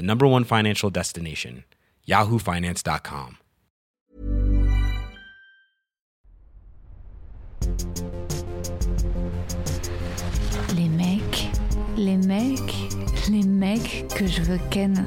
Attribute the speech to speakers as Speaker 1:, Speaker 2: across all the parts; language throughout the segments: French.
Speaker 1: the number one financial destination, yahoofinance.com.
Speaker 2: Les mecs, les mecs, les mecs que je veux ken.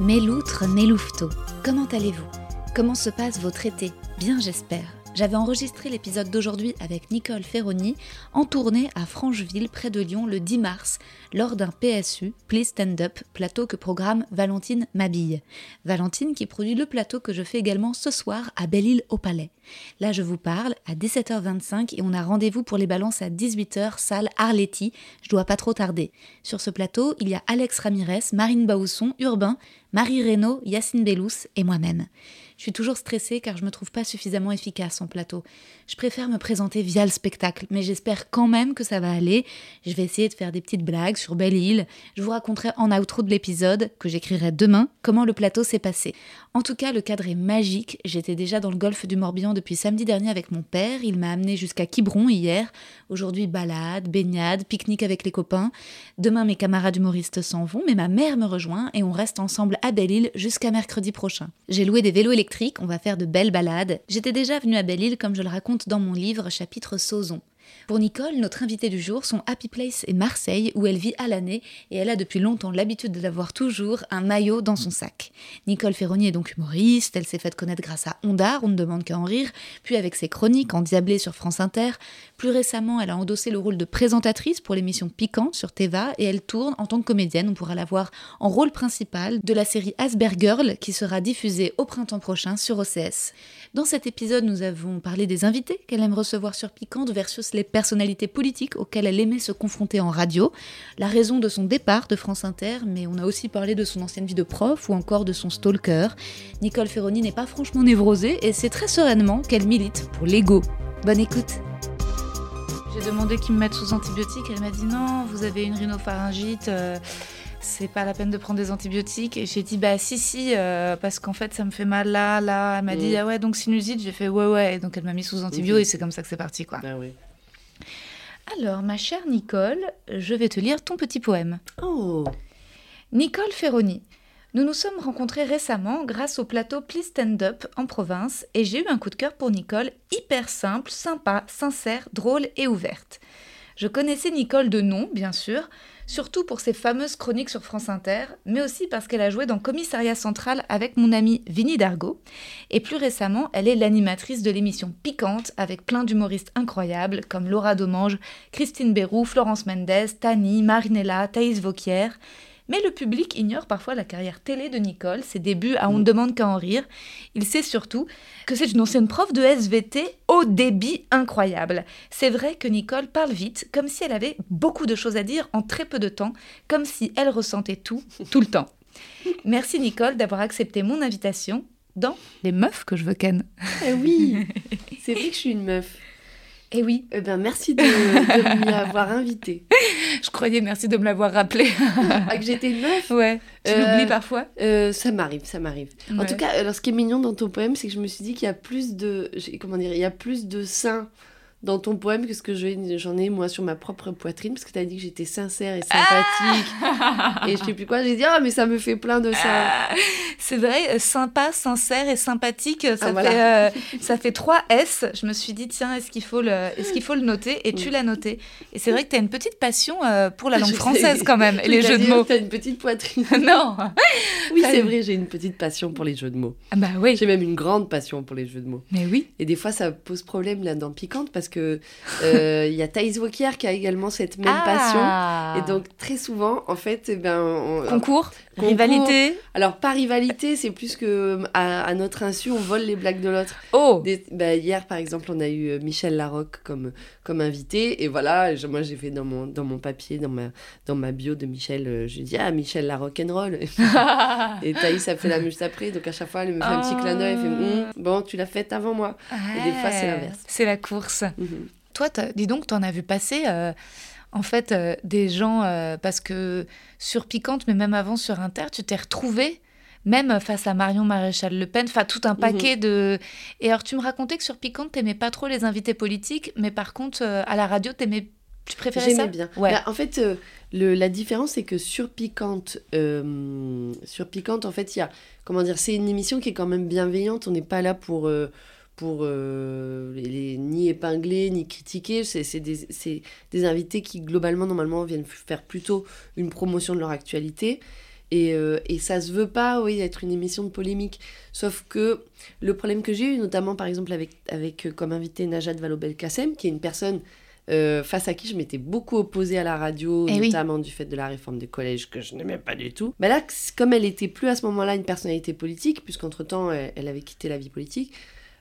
Speaker 2: Méloutre, Mélouveteau, comment allez-vous? Comment se passe votre été? Bien j'espère. J'avais enregistré l'épisode d'aujourd'hui avec Nicole Ferroni en tournée à Francheville, près de Lyon, le 10 mars, lors d'un PSU, Please Stand Up, plateau que programme Valentine Mabille. Valentine qui produit le plateau que je fais également ce soir à Belle-Île au Palais. Là, je vous parle à 17h25 et on a rendez-vous pour les balances à 18h, salle Arletty. Je dois pas trop tarder. Sur ce plateau, il y a Alex Ramirez, Marine Bausson, Urbain, Marie Reynaud, Yacine Bellous et moi-même. Je suis toujours stressée car je me trouve pas suffisamment efficace en plateau. Je préfère me présenter via le spectacle, mais j'espère quand même que ça va aller. Je vais essayer de faire des petites blagues sur Belle Île. Je vous raconterai en outro de l'épisode, que j'écrirai demain, comment le plateau s'est passé. En tout cas, le cadre est magique. J'étais déjà dans le golfe du Morbihan depuis samedi dernier avec mon père. Il m'a amené jusqu'à Quiberon hier. Aujourd'hui, balade, baignade, pique-nique avec les copains. Demain, mes camarades humoristes s'en vont, mais ma mère me rejoint et on reste ensemble à Belle-Île jusqu'à mercredi prochain. J'ai loué des vélos électriques, on va faire de belles balades. J'étais déjà venue à Belle-Île comme je le raconte dans mon livre chapitre Sauzon. Pour Nicole, notre invitée du jour, son happy place est Marseille, où elle vit à l'année, et elle a depuis longtemps l'habitude d'avoir toujours un maillot dans son sac. Nicole Ferroni est donc humoriste, elle s'est faite connaître grâce à Ondar, on ne demande qu'à en rire, puis avec ses chroniques endiablées sur France Inter. Plus récemment, elle a endossé le rôle de présentatrice pour l'émission Piquante sur Teva, et elle tourne en tant que comédienne, on pourra la voir en rôle principal de la série Aspergirl, qui sera diffusée au printemps prochain sur OCS. Dans cet épisode, nous avons parlé des invités qu'elle aime recevoir sur Piquante versus les personnalités politiques auxquelles elle aimait se confronter en radio, la raison de son départ de France Inter, mais on a aussi parlé de son ancienne vie de prof ou encore de son stalker. Nicole Ferroni n'est pas franchement névrosée et c'est très sereinement qu'elle milite pour l'ego. Bonne écoute J'ai demandé qu'ils me mettent sous antibiotiques, elle m'a dit non, vous avez une rhinopharyngite. euh, c'est pas la peine de prendre des antibiotiques. Et j'ai dit, bah si, si, euh, parce qu'en fait, ça me fait mal là, là. Elle m'a dit,
Speaker 3: Mm.
Speaker 2: ah ouais, donc sinusite. J'ai fait, ouais, ouais. Et donc elle m'a mis sous antibio et c'est comme ça que c'est parti, quoi.
Speaker 3: Ah oui.
Speaker 2: Alors, ma chère Nicole, je vais te lire ton petit poème.
Speaker 3: Oh
Speaker 2: Nicole Ferroni. Nous nous sommes rencontrés récemment grâce au plateau Please Stand Up en province et j'ai eu un coup de cœur pour Nicole, hyper simple, sympa, sincère, drôle et ouverte. Je connaissais Nicole de nom, bien sûr, surtout pour ses fameuses chroniques sur France Inter, mais aussi parce qu'elle a joué dans Commissariat Central avec mon ami Vinnie Dargo. Et plus récemment, elle est l'animatrice de l'émission Piquante avec plein d'humoristes incroyables comme Laura Domange, Christine Béroux, Florence Mendez, Tani, Marinella, Thaïs Vauquier. Mais le public ignore parfois la carrière télé de Nicole, ses débuts à On ne demande qu'à en rire. Il sait surtout que c'est une ancienne prof de SVT au débit incroyable. C'est vrai que Nicole parle vite, comme si elle avait beaucoup de choses à dire en très peu de temps, comme si elle ressentait tout, tout le temps. Merci Nicole d'avoir accepté mon invitation dans Les meufs que je veux ken.
Speaker 3: Eh oui C'est vrai que je suis une meuf.
Speaker 2: Eh oui,
Speaker 3: Eh ben merci de, de m'y avoir invitée.
Speaker 2: je croyais, merci de me l'avoir rappelé.
Speaker 3: Ah, que j'étais meuf
Speaker 2: ouais, tu
Speaker 3: Euh,
Speaker 2: l'oublies parfois
Speaker 3: Euh, Ça m'arrive, ça m'arrive. En tout cas, alors, ce qui est mignon dans ton poème, c'est que je me suis dit qu'il y a plus de... Comment dire Il y a plus de seins dans ton poème que ce que je- j'en ai moi sur ma propre poitrine, parce que tu as dit que j'étais sincère et sympathique. et je sais plus quoi, j'ai dit, ah, mais ça me fait plein de ça.
Speaker 2: Ah, c'est vrai, euh, sympa, sincère et sympathique, ça,
Speaker 3: Ah, voilà.
Speaker 2: fait, euh, ça fait 3 S. Je me suis dit, tiens, est-ce qu'il faut, le, est qu'il faut le noter? Et tu
Speaker 3: Oui.
Speaker 2: l'as noté. Et c'est vrai que tu as une petite passion euh, pour la langue française quand même, et les jeux de mots.
Speaker 3: T'as une petite poitrine.
Speaker 2: non
Speaker 3: Oui,
Speaker 2: Ah
Speaker 3: c'est vrai, j'ai une petite passion pour les jeux de mots.
Speaker 2: Ah Bah oui,
Speaker 3: J'ai même une grande passion pour les jeux de mots.
Speaker 2: mais oui.
Speaker 3: Et des fois, ça pose problème là dans Piquante parce que euh, il y a Thaïs Wauquier qui a également cette même
Speaker 2: Ah.
Speaker 3: passion. Et donc, très souvent, en fait, eh ben, on-
Speaker 2: Concours,
Speaker 3: Concours.
Speaker 2: rivalité.
Speaker 3: alors pas rivalité, c'est plus que à, à notre insu, on vole les blagues de l'autre.
Speaker 2: Oh
Speaker 3: Des- bah, hier, par exemple, on a eu euh, Michel Larocque comme, comme invité. Et voilà, je- moi, j'ai fait dans mon, dans mon papier, dans ma, dans ma bio de Michel, euh, je dis Ah, Michel Larocque and roll. et Thaïs a fait la même juste après. Donc, à chaque fois, elle me fait un petit clin d'œil. Elle fait Hum, Bon, tu l'as faite avant moi. Et des fois, c'est l'inverse.
Speaker 2: C'est la course.
Speaker 3: Mhm.
Speaker 2: Toi, dis donc, t'en as vu passer, euh, en fait, euh, des gens, euh, parce que sur Piquante, mais même avant sur Inter, tu t'es retrouvé même face à Marion Maréchal Le Pen, enfin tout un paquet de... Et alors, tu me racontais que sur Piquante, t'aimais pas trop les invités politiques, mais par contre, euh, à la radio, t'aimais... Tu préférais ça
Speaker 3: J'aimais bien.
Speaker 2: Ouais.
Speaker 3: Bah, en fait, le, la différence, c'est que sur Piquante, sur Piquante, en fait, il y a, comment dire, c'est une émission qui est quand même bienveillante. On n'est pas là pour, pour euh, les, les- ni épingler, ni critiquer. C'est des, des invités qui, globalement, normalement, viennent faire plutôt une promotion de leur actualité. Et, euh, et ça se veut pas, oui, être une émission de polémique. Sauf que le problème que j'ai eu, notamment par exemple avec, avec euh, comme invité Najat Vallaud-Belkacem, qui est une personne euh, face à qui je m'étais beaucoup opposée à la radio,
Speaker 2: Eh oui.
Speaker 3: notamment du fait de la réforme des collèges que je n'aimais pas du tout. Bah là, comme elle était plus à ce moment-là une personnalité politique, puisqu'entre-temps elle, elle avait quitté la vie politique,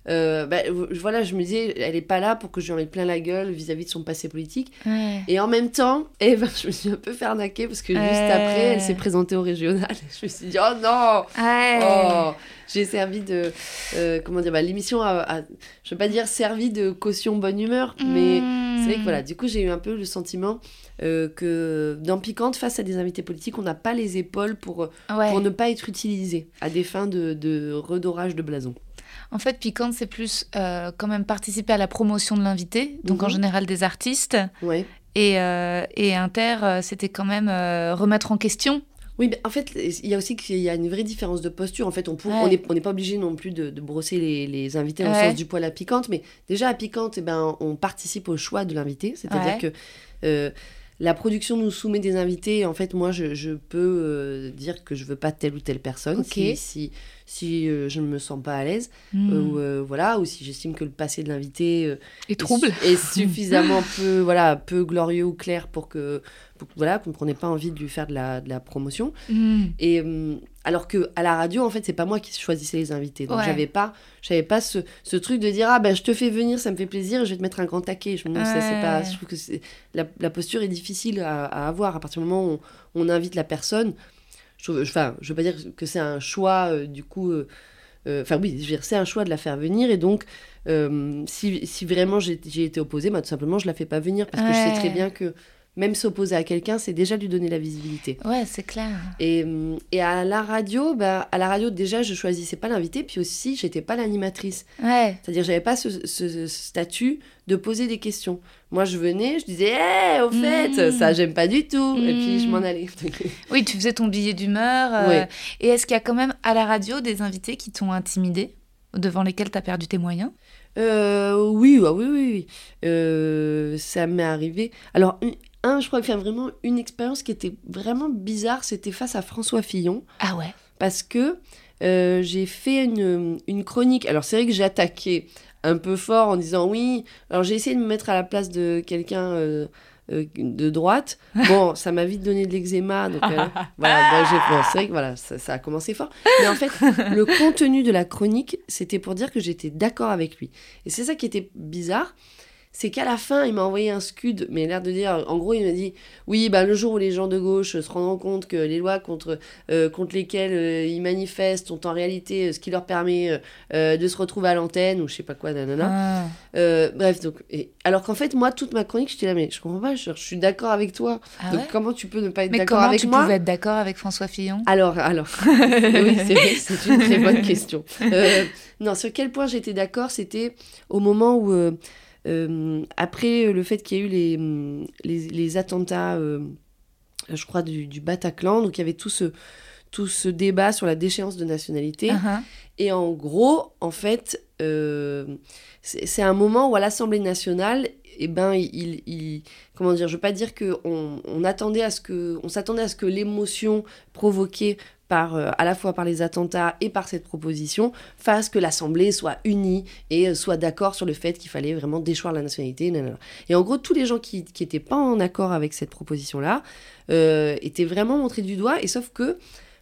Speaker 3: euh, bah, voilà, je me disais, elle est pas là pour que je lui en mette plein la gueule vis-à-vis de son passé politique.
Speaker 2: Ouais.
Speaker 3: Et en même temps, eh ben, je me suis un peu fait arnaquer parce que juste
Speaker 2: Ouais.
Speaker 3: après, elle s'est présentée au régional. Je me suis dit, oh non
Speaker 2: Ouais.
Speaker 3: Oh, j'ai servi de. euh, comment dire bah, L'émission a, a- Je veux pas dire servi de caution bonne humeur, mais
Speaker 2: Mmh.
Speaker 3: c'est vrai que voilà, du coup, j'ai eu un peu le sentiment euh, que dans Piquante, face à des invités politiques, on n'a pas les épaules pour,
Speaker 2: Ouais.
Speaker 3: pour ne pas être utilisé à des fins de, de redorage de blason.
Speaker 2: En fait, Piquante, c'est plus euh, quand même participer à la promotion de l'invité, donc en
Speaker 3: Mhm.
Speaker 2: général des artistes.
Speaker 3: Ouais.
Speaker 2: Et, euh, et Inter, euh, c'était quand même euh, remettre en question.
Speaker 3: Oui, mais en fait, il y a aussi qu'il y a une vraie différence de posture. En fait, on pour-
Speaker 2: Ouais.
Speaker 3: on n'est on pas obligé non plus de, de brosser les, les invités
Speaker 2: Ouais.
Speaker 3: le sens du poil à piquante, mais déjà à piquante, eh ben, on participe au choix de l'invité. C'est-à-dire
Speaker 2: Ouais.
Speaker 3: que euh, la production nous soumet des invités. En fait, moi, je, je peux euh, dire que je veux pas telle ou telle personne
Speaker 2: Ok.
Speaker 3: si, si, si euh, je ne me sens pas à l'aise.
Speaker 2: Hmm.
Speaker 3: euh, ou, euh, voilà, ou si j'estime que le passé de l'invité
Speaker 2: et trouble.
Speaker 3: est, su- est suffisamment peu, voilà, peu glorieux ou clair pour que, pour voilà, qu'on n'ait pas envie de lui faire de la, de la promotion.
Speaker 2: Hmm.
Speaker 3: Et alors que à la radio, en fait, c'est pas moi qui choisissais les invités. Donc
Speaker 2: Ouais.
Speaker 3: j'avais pas, j'avais pas ce, ce truc de dire ah ben je te fais venir, ça me fait plaisir, je vais te mettre un grand taquet. Je me dis, ça c'est pas,
Speaker 2: Ouais.
Speaker 3: je trouve que la, la posture est difficile à, à avoir à partir du moment où on, on invite la personne. Je enfin, je veux pas dire que c'est un choix euh, du coup. euh, euh, Enfin oui, c'est un choix de la faire venir et donc si, si vraiment j'ai été opposée, bah, tout simplement je la fais pas venir parce que je sais très bien que même s'opposer à quelqu'un, c'est déjà lui donner la visibilité.
Speaker 2: Ouais, c'est clair.
Speaker 3: Et, hum, et à la radio, bah, à la radio déjà, je choisissais pas l'invité, puis aussi, j'étais pas l'animatrice.
Speaker 2: Ouais.
Speaker 3: C'est-à-dire, j'avais pas ce, ce- ce statut de poser des questions. Moi, je venais, je disais, hé, au fait,
Speaker 2: Mm.
Speaker 3: ça, j'aime pas du tout. Et puis, je
Speaker 2: Mm.
Speaker 3: m'en allais.
Speaker 2: Oui, tu faisais ton billet d'humeur. euh,
Speaker 3: Ouais.
Speaker 2: Et est-ce qu'il y a quand même à la radio des invités qui t'ont intimidé, devant lesquels tu as perdu tes moyens?
Speaker 3: Euh, oui, ah oui, oui, oui. Euh, ça m'est arrivé. Alors, un, je crois qu'il y a vraiment une expérience qui était vraiment bizarre, c'était face à François Fillon.
Speaker 2: Ah ouais
Speaker 3: parce que euh, j'ai fait une, une chronique. Alors c'est vrai que j'ai attaqué un peu fort en disant oui. Alors j'ai essayé de me mettre à la place de quelqu'un euh, euh, de droite. Bon, ça m'a vite donné de l'eczéma. Donc voilà, bon, c'est vrai que voilà, ça, ça a commencé fort. Mais en fait, le contenu de la chronique, c'était pour dire que j'étais d'accord avec lui. Et c'est ça qui était bizarre. C'est qu'à la fin, il m'a envoyé un scud, mais l'air de dire, en gros, il m'a dit, oui, bah, le jour où les gens de gauche se rendront compte que les lois contre euh, contre lesquels euh, ils manifestent ont en réalité euh, ce qui leur permet de se retrouver à l'antenne ou je sais pas quoi, nanana.
Speaker 2: Ah.
Speaker 3: Bref, donc, et, alors qu'en fait, moi, toute ma chronique, j'étais là, mais je comprends pas, je, je suis d'accord avec toi.
Speaker 2: Ah
Speaker 3: donc
Speaker 2: ouais
Speaker 3: comment tu peux ne pas être
Speaker 2: Mais
Speaker 3: d'accord
Speaker 2: comment
Speaker 3: avec
Speaker 2: tu
Speaker 3: moi?
Speaker 2: pouvais être d'accord avec François Fillon?
Speaker 3: Alors, alors, oui, c'est une très bonne question. Non, sur quel point j'étais d'accord, c'était au moment où après le fait qu'il y a eu les, les, les attentats, euh, je crois, du, du, Bataclan, donc il y avait tout ce, tout ce débat sur la déchéance de nationalité.
Speaker 2: Uh -huh.
Speaker 3: Et en gros, en fait, euh, c'est un moment où à l'Assemblée nationale, eh ben, il, il, comment dire, je veux pas dire que on, on attendait à ce que, on s'attendait à ce que l'émotion provoquée par, euh, à la fois par les attentats et par cette proposition, fasse que l'Assemblée soit unie et euh, soit d'accord sur le fait qu'il fallait vraiment déchoir la nationalité. Et en gros, tous les gens qui n'étaient pas en accord avec cette proposition-là euh, étaient vraiment montrés du doigt, et sauf que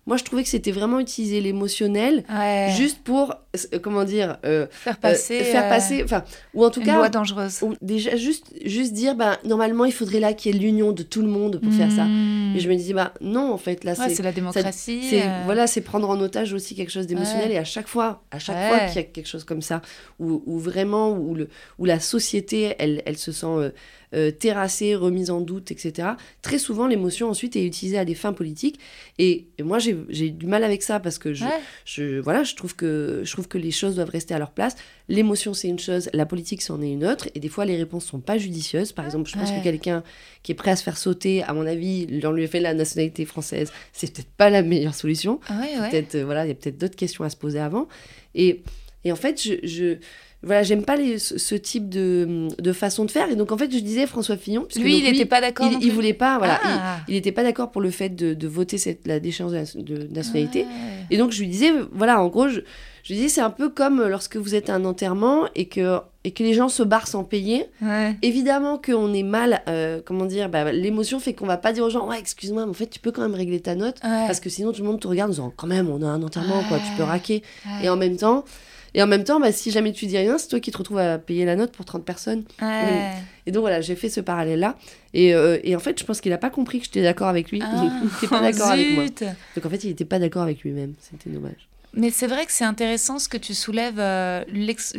Speaker 3: moi, je trouvais que c'était vraiment utiliser l'émotionnel
Speaker 2: ouais.
Speaker 3: juste pour, euh, comment dire, euh,
Speaker 2: faire passer,
Speaker 3: euh, faire passer, enfin, ou en tout
Speaker 2: une
Speaker 3: cas,
Speaker 2: loi dangereuse.
Speaker 3: Ou déjà juste, juste dire, bah, normalement, il faudrait là qu'il y ait l'union de tout le monde pour mmh. faire ça. Et je me disais, bah, non, en fait, là,
Speaker 2: ouais,
Speaker 3: c'est
Speaker 2: la démocratie.
Speaker 3: Voilà, c'est prendre en otage aussi quelque chose d'émotionnel. Et à chaque fois, à chaque fois qu'il y a quelque chose comme ça, où, où vraiment, où, le, où la société, elle, elle se sent euh, terrassée, remise en doute, etc. Très souvent, l'émotion ensuite est utilisée à des fins politiques. Et, et moi, j'ai du mal avec ça parce que je,
Speaker 2: ouais.
Speaker 3: je, voilà, je, trouve que, je trouve que les choses doivent rester à leur place. L'émotion, c'est une chose, la politique, c'en est une autre. Et des fois, les réponses sont pas judicieuses. Par exemple, je pense
Speaker 2: ouais.
Speaker 3: que quelqu'un qui est prêt à se faire sauter, à mon avis, on lui fait la nationalité française, c'est peut-être pas la meilleure solution.
Speaker 2: Ouais,
Speaker 3: peut-être, euh, voilà, il y a peut-être d'autres questions à se poser avant. Et, et en fait, je, je voilà, j'aime pas les, ce, type de, de, façon de faire. Et donc, en fait, je disais François Fillon.
Speaker 2: Lui, il n'était pas d'accord.
Speaker 3: Il, il, voulait pas, voilà.
Speaker 2: Ah.
Speaker 3: Il n'était pas d'accord pour le fait de, de voter cette, la déchéance de, de nationalité.
Speaker 2: Ouais.
Speaker 3: Et donc, je lui disais, voilà, en gros, je, je disais, c'est un peu comme lorsque vous êtes à un enterrement et que, et que les gens se barrent sans payer.
Speaker 2: Ouais.
Speaker 3: Évidemment qu'on est mal, euh, comment dire, bah, l'émotion fait qu'on va pas dire aux gens, ouais, excuse-moi, mais en fait, tu peux quand même régler ta note.
Speaker 2: Ouais.
Speaker 3: Parce que sinon, tout le monde te regarde en disant, quand même, on a un enterrement, quoi, tu peux raquer. Et en même temps, et en même temps, bah, si jamais tu dis rien, c'est toi qui te retrouves à payer la note pour 30 personnes.
Speaker 2: Ouais.
Speaker 3: Et donc voilà, j'ai fait ce parallèle-là. Et, euh, et, en fait, je pense qu'il n'a pas compris que j'étais d'accord avec lui.
Speaker 2: Ah,
Speaker 3: il n'était pas d'accord avec moi. Donc en fait, il n'était pas d'accord avec lui-même. C'était dommage.
Speaker 2: Mais c'est vrai que c'est intéressant ce que tu soulèves, euh,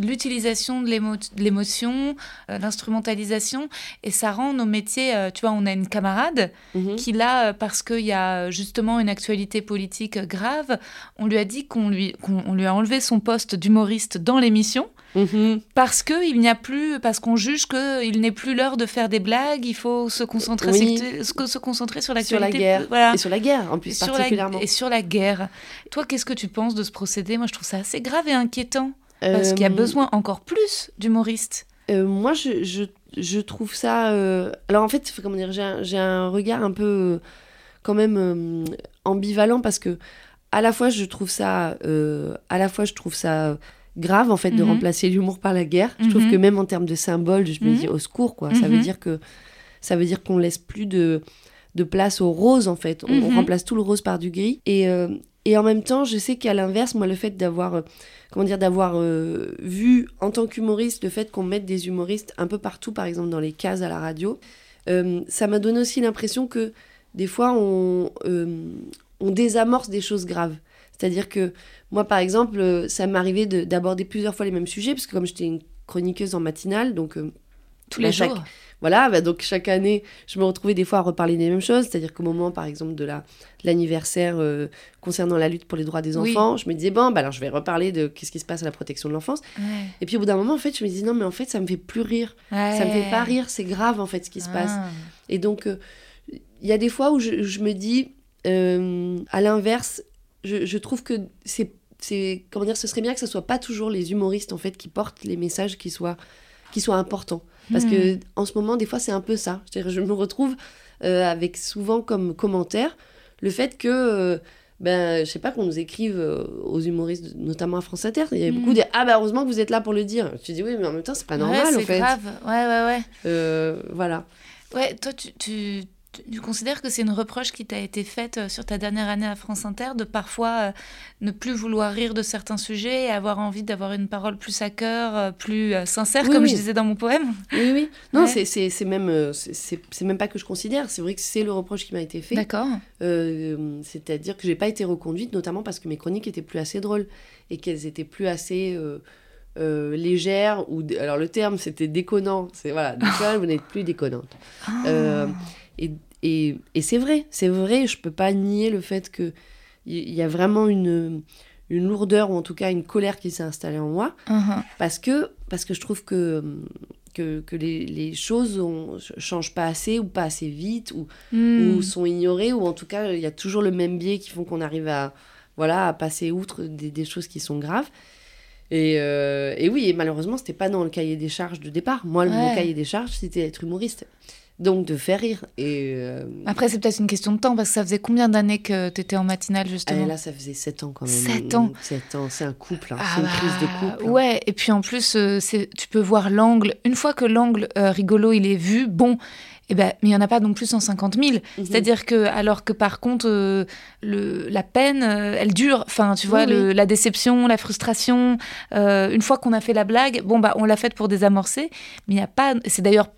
Speaker 2: l'utilisation de l'émotion, euh, l'instrumentalisation, et ça rend nos métiers, euh, tu vois, on a une camarade
Speaker 3: Mhm.
Speaker 2: mm -hmm. qui là, parce qu'il y a justement une actualité politique grave, on lui a dit qu'on lui, qu'on lui a enlevé son poste d'humoriste dans l'émission.
Speaker 3: Mm -hmm.
Speaker 2: Parce qu'il n'y a plus, parce qu'on juge qu'il n'est plus l'heure de faire des blagues, il faut se concentrer,
Speaker 3: oui.
Speaker 2: se, se concentrer sur
Speaker 3: Sur la guerre.
Speaker 2: Voilà.
Speaker 3: Et sur la guerre, en plus,
Speaker 2: sur
Speaker 3: particulièrement.
Speaker 2: La, et sur la guerre. Toi, qu'est-ce que tu penses de ce procédé? Moi, je trouve ça assez grave et inquiétant. Parce euh... qu'il y a besoin encore plus d'humoristes.
Speaker 3: Euh, moi, je, je, je, trouve ça. Euh... Alors, en fait, comment dire, j'ai un, un, regard un peu, quand même, euh, ambivalent parce que, à la fois, je trouve ça. euh, à la fois, je trouve ça grave en fait de
Speaker 2: Mhm.
Speaker 3: remplacer l'humour par la guerre. Je
Speaker 2: Mhm.
Speaker 3: trouve que même en termes de symbole, je me
Speaker 2: Mhm.
Speaker 3: dis au secours quoi. Ça veut
Speaker 2: Mhm.
Speaker 3: dire que ça veut dire qu'on laisse plus de de place au rose en fait. On, on
Speaker 2: Mhm.
Speaker 3: remplace tout le rose par du gris et euh, et en même temps, je sais qu'à l'inverse, moi le fait d'avoir euh, comment dire d'avoir euh, vu en tant qu'humoriste le fait qu'on mette des humoristes un peu partout par exemple dans les cases à la radio, euh, ça m'a donné aussi l'impression que des fois on on désamorce des choses graves. C'est-à-dire que moi, par exemple, euh, ça m'arrivait d'aborder plusieurs fois les mêmes sujets, parce que comme j'étais une chroniqueuse en matinale, donc... Euh,
Speaker 2: Tous les
Speaker 3: chaque,
Speaker 2: jours
Speaker 3: Voilà, bah, donc chaque année, je me retrouvais des fois à reparler des mêmes choses, c'est-à-dire qu'au moment, par exemple, de l'anniversaire euh, concernant la lutte pour les droits des enfants,
Speaker 2: oui.
Speaker 3: je me disais, bon, bah, alors je vais reparler de qu'est-ce qui se passe à la protection de l'enfance.
Speaker 2: Ouais.
Speaker 3: Et puis au bout d'un moment, en fait, je me disais, non, mais en fait, ça me fait plus rire.
Speaker 2: Ouais.
Speaker 3: Ça me fait pas rire, c'est grave, en fait, ce qui se
Speaker 2: ah.
Speaker 3: passe. Et donc, euh, il y a des fois où je, je me dis, euh, à l'inverse, je, je, trouve que c'est c'est comment dire ce serait bien que ce soit pas toujours les humoristes en fait qui portent les messages qui soient qui soient importants. Parce
Speaker 2: Hmm.
Speaker 3: que en ce moment des fois c'est un peu ça. Je, me retrouve euh, avec souvent comme commentaire le fait que euh, ben je sais pas qu'on nous écrive euh, aux humoristes notamment à France Inter. Il y a
Speaker 2: Hmm.
Speaker 3: beaucoup de ah bah heureusement que vous êtes là pour le dire tu dis oui mais en même temps c'est pas normal
Speaker 2: ouais,
Speaker 3: en fait.
Speaker 2: grave. Ouais ouais ouais.
Speaker 3: Euh, voilà.
Speaker 2: Ouais toi tu, tu tu considères que c'est une reproche qui t'a été faite euh, sur ta dernière année à France Inter de parfois euh, ne plus vouloir rire de certains sujets et avoir envie d'avoir une parole plus à cœur, euh, plus sincère,
Speaker 3: oui,
Speaker 2: comme
Speaker 3: oui.
Speaker 2: je disais dans mon poème?
Speaker 3: Oui, oui. Non,
Speaker 2: Ouais.
Speaker 3: c'est même, c'est c'est même pas que je considère. C'est vrai que c'est le reproche qui m'a été fait.
Speaker 2: D'accord.
Speaker 3: Euh, C'est-à-dire que j'ai pas été reconduite, notamment parce que mes chroniques étaient plus assez drôles et qu'elles étaient plus assez euh, euh, légères. Ou alors le terme c'était déconnant. C'est voilà, vous n'êtes plus déconnante.
Speaker 2: Ah.
Speaker 3: Et et, et c'est vrai, c'est vrai. Je peux pas nier le fait que il y, a vraiment une une lourdeur ou en tout cas une colère qui s'est installée en moi
Speaker 2: Uh -huh.
Speaker 3: parce que parce que je trouve que que, que les, les choses ne changent pas assez ou pas assez vite ou,
Speaker 2: Hmm.
Speaker 3: ou sont ignorées ou en tout cas il y a toujours le même biais qui font qu'on arrive à voilà à passer outre des, des choses qui sont graves et, euh, et oui et malheureusement c'était pas dans le cahier des charges de départ moi mon
Speaker 2: Ouais.
Speaker 3: cahier des charges c'était d'être humoriste donc de faire rire et euh,
Speaker 2: Après, c'est peut-être une question de temps, parce que ça faisait combien d'années que tu étais en matinale,
Speaker 3: ah,
Speaker 2: justement
Speaker 3: là ça faisait 7 ans quand même
Speaker 2: Sept ans.
Speaker 3: 7 ans c'est un couple hein.
Speaker 2: Ah
Speaker 3: c'est une
Speaker 2: bah,
Speaker 3: crise de couple hein.
Speaker 2: Ouais, et puis en plus, euh, tu peux voir l'angle. Une fois que l'angle euh, rigolo, il est vu, bon, eh ben, mais il n'y en a pas non plus 150 000.
Speaker 3: Mhm.
Speaker 2: C'est-à-dire que, alors que par contre, euh, le, la peine, euh, elle dure. Enfin, tu vois,
Speaker 3: Oui,
Speaker 2: le- la déception, la frustration. euh, une fois qu'on a fait la blague, bon, bah, on l'a faite pour désamorcer. Mais il n'y a pas. C'est d'ailleurs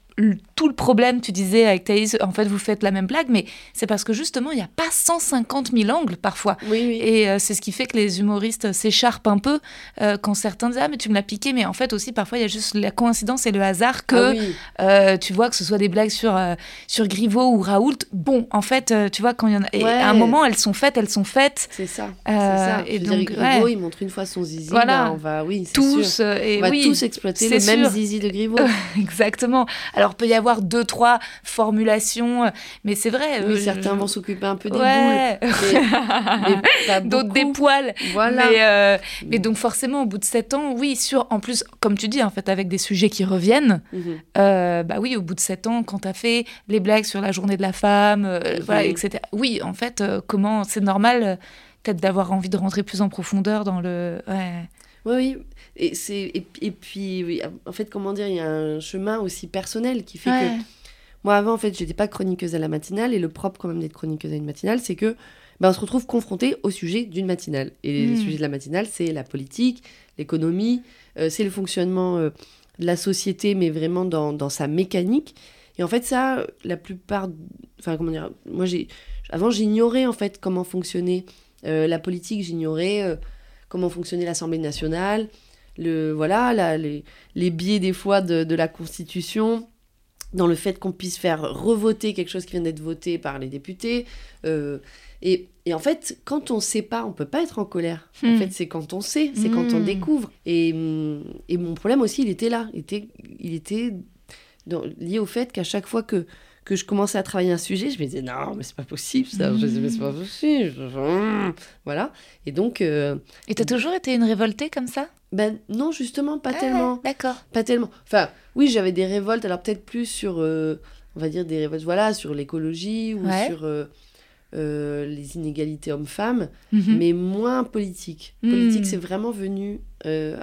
Speaker 2: tout le problème, tu disais avec Thaïs, en fait, vous faites la même blague, mais c'est parce que justement, il n'y a pas 150 000 angles parfois.
Speaker 3: oui oui
Speaker 2: Et euh, c'est ce qui fait que les humoristes s'écharpent un peu euh, quand certains disent Ah, mais tu me l'as piqué. Mais en fait, aussi, parfois, il y a juste la coïncidence et le hasard que
Speaker 3: Ah oui.
Speaker 2: euh, tu vois que ce soit des blagues sur, sur Griveaux ou Raoult. Bon, en fait, tu vois, quand il y en a. Et
Speaker 3: Ouais.
Speaker 2: à un moment, elles sont faites, elles sont faites.
Speaker 3: c'est ça ça
Speaker 2: et
Speaker 3: dire,
Speaker 2: donc,
Speaker 3: Griveaux,
Speaker 2: ouais.
Speaker 3: il montre une fois son zizi
Speaker 2: Voilà.
Speaker 3: bah, on va oui
Speaker 2: Tous.
Speaker 3: sûr.
Speaker 2: et
Speaker 3: on va tous exploiter le même
Speaker 2: sûr.
Speaker 3: zizi de Griveaux
Speaker 2: exactement. Alors, peut y avoir deux, trois formulations, euh, mais c'est vrai.
Speaker 3: oui
Speaker 2: euh,
Speaker 3: certains
Speaker 2: je-
Speaker 3: vont s'occuper un peu des
Speaker 2: Ouais.
Speaker 3: boules
Speaker 2: D'autres des poils.
Speaker 3: voilà
Speaker 2: Mais, euh, mais donc forcément, au bout de sept ans, oui, sur, en plus, comme tu dis, en fait, avec des sujets qui reviennent,
Speaker 3: Mhm.
Speaker 2: euh, bah oui, au bout de sept ans, quand tu as fait les blagues sur la journée de la femme, voilà, etc. Oui, en fait, comment c'est normal peut-être d'avoir envie de rentrer plus en profondeur dans le... Ouais.
Speaker 3: Oui, oui. Et, c'est, et, et puis, oui, en fait, comment dire, il y a un chemin aussi personnel qui fait
Speaker 2: Ouais.
Speaker 3: que moi, avant, en fait, j'étais pas chroniqueuse à la matinale. Et le propre, quand même, d'être chroniqueuse à une matinale, c'est que ben, on se retrouve confronté au sujet d'une matinale. Et
Speaker 2: Mm.
Speaker 3: le sujet de la matinale, c'est la politique, l'économie, euh, c'est le fonctionnement euh, de la société, mais vraiment dans, dans sa mécanique. Et en fait, ça, la plupart. Enfin, comment dire Moi, j'ai. Avant, j'ignorais, en fait, comment fonctionnait euh, la politique, j'ignorais comment fonctionnait l'Assemblée nationale, le, voilà, la- les, les biais, des fois, de, de la Constitution dans le fait qu'on puisse faire revoter quelque chose qui vient d'être voté par les députés. euh, et, et en fait, quand on sait pas, on peut pas être en colère. En
Speaker 2: Hmm.
Speaker 3: fait, c'est quand on sait, c'est quand on
Speaker 2: Hmm.
Speaker 3: découvre. Et, et mon problème aussi, il était là. Il était, il était dans- lié au fait qu'à chaque fois que, que je commençais à travailler un sujet, je me disais non, mais c'est pas possible ça. Je me disais, mais c'est pas possible. Hum. Voilà. Et donc, euh,
Speaker 2: Et t'as toujours été une révoltée comme ça?
Speaker 3: Ben non, justement, pas
Speaker 2: Ah,
Speaker 3: tellement.
Speaker 2: D'accord.
Speaker 3: Pas tellement. Enfin, oui, j'avais des révoltes, alors peut-être plus sur, euh, on va dire, des révoltes, voilà, sur l'écologie ou
Speaker 2: Ouais.
Speaker 3: sur euh, euh, les inégalités hommes-femmes,
Speaker 2: Mhm.
Speaker 3: mais moins politique.
Speaker 2: Hmm.
Speaker 3: Politique, c'est vraiment venu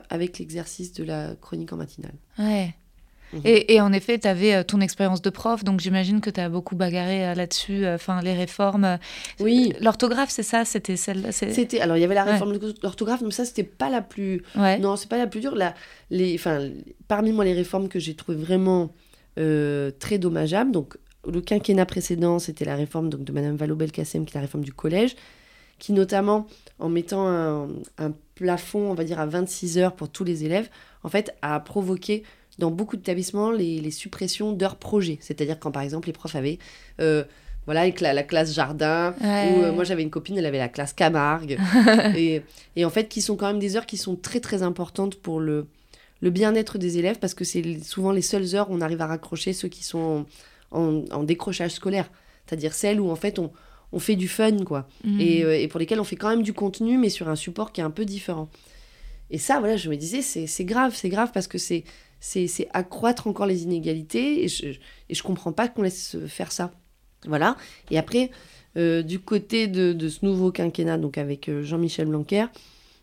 Speaker 3: avec l'exercice de la chronique en matinale.
Speaker 2: Ouais.
Speaker 3: Mhm.
Speaker 2: Et, et en effet, tu avais ton expérience de prof, donc j'imagine que tu as beaucoup bagarré euh, là-dessus, euh, enfin les réformes. euh,
Speaker 3: Oui.
Speaker 2: L'orthographe, c'est ça? C'était celle
Speaker 3: C'était, alors il y avait la
Speaker 2: Ouais.
Speaker 3: réforme de l'orthographe, mais ça, c'était pas la plus,
Speaker 2: Ouais.
Speaker 3: Non, c'est pas la plus dure. La, les, enfin, parmi moi, les réformes que j'ai trouvées vraiment euh, très dommageables, donc le quinquennat précédent, c'était la réforme donc, de Madame Vallaud-Belkacem, qui est la réforme du collège, qui notamment, en mettant un, un plafond, on va dire, à 26 heures pour tous les élèves, en fait, a provoqué dans beaucoup d'établissements les, les suppressions d'heures projet. C'est-à-dire quand, par exemple, les profs avaient... euh, voilà, avec la, la classe jardin,
Speaker 2: Ouais.
Speaker 3: ou euh, moi j'avais une copine, elle avait la classe Camargue. et, et en fait, qui sont quand même des heures qui sont très très importantes pour le, le bien-être des élèves, parce que c'est souvent les seules heures où on arrive à raccrocher ceux qui sont en, en- en décrochage scolaire. C'est-à-dire celles où en fait on, on fait du fun, quoi.
Speaker 2: Mhm.
Speaker 3: Et, euh, et pour lesquelles on fait quand même du contenu, mais sur un support qui est un peu différent. Et ça, voilà, je me disais, c'est grave, c'est grave parce que c'est c'est c'est accroître encore les inégalités et je, et je comprends pas qu'on laisse faire ça. Voilà. Et après, euh, du côté de, de ce nouveau quinquennat, donc avec euh, Jean-Michel Blanquer,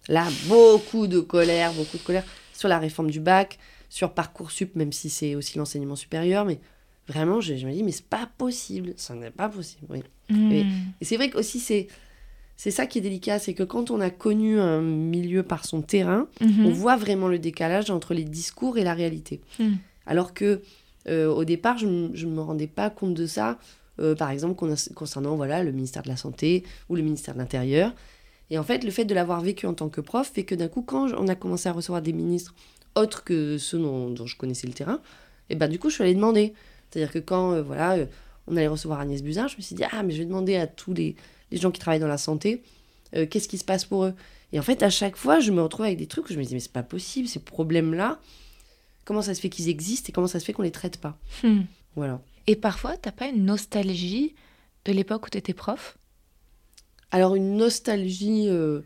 Speaker 3: là, beaucoup de colère, beaucoup de colère sur la réforme du bac, sur Parcoursup, même si c'est aussi l'enseignement supérieur, mais vraiment, je, je me dis, mais c'est pas possible, ça n'est pas possible. Oui. Et- Et c'est vrai qu'aussi, c'est. C'est ça qui est délicat, c'est que quand on a connu un milieu par son terrain,
Speaker 2: Mhm.
Speaker 3: on voit vraiment le décalage entre les discours et la réalité.
Speaker 2: Mm.
Speaker 3: Alors que euh, au départ, je ne me rendais pas compte de ça, euh, par exemple con- concernant voilà, le ministère de la Santé ou le ministère de l'Intérieur. Et en fait, le fait de l'avoir vécu en tant que prof fait que d'un coup, quand on a commencé à recevoir des ministres autres que ceux dont, dont je connaissais le terrain, et ben du coup, je suis allée demander. C'est-à-dire que quand euh, voilà, on allait recevoir Agnès Buzyn, je me suis dit, ah, mais je vais demander à tous les, les gens qui travaillent dans la santé, euh, qu'est-ce qui se passe pour eux? Et en fait, à chaque fois, je me retrouve avec des trucs où je me dis, mais c'est pas possible, ces problèmes-là, comment ça se fait qu'ils existent et comment ça se fait qu'on les traite pas?
Speaker 2: Hmm.
Speaker 3: Voilà.
Speaker 2: Et parfois, t'as pas une nostalgie de l'époque où t'étais prof?
Speaker 3: Alors une nostalgie, euh,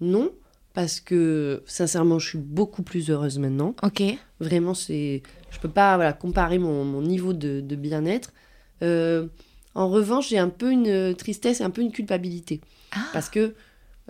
Speaker 3: non, parce que sincèrement, je suis beaucoup plus heureuse maintenant.
Speaker 2: Ok.
Speaker 3: Vraiment, c'est, je peux pas voilà, comparer mon, mon niveau de, de bien-être. Euh, en revanche, j'ai un peu une tristesse et un peu une culpabilité.
Speaker 2: Ah.
Speaker 3: Parce que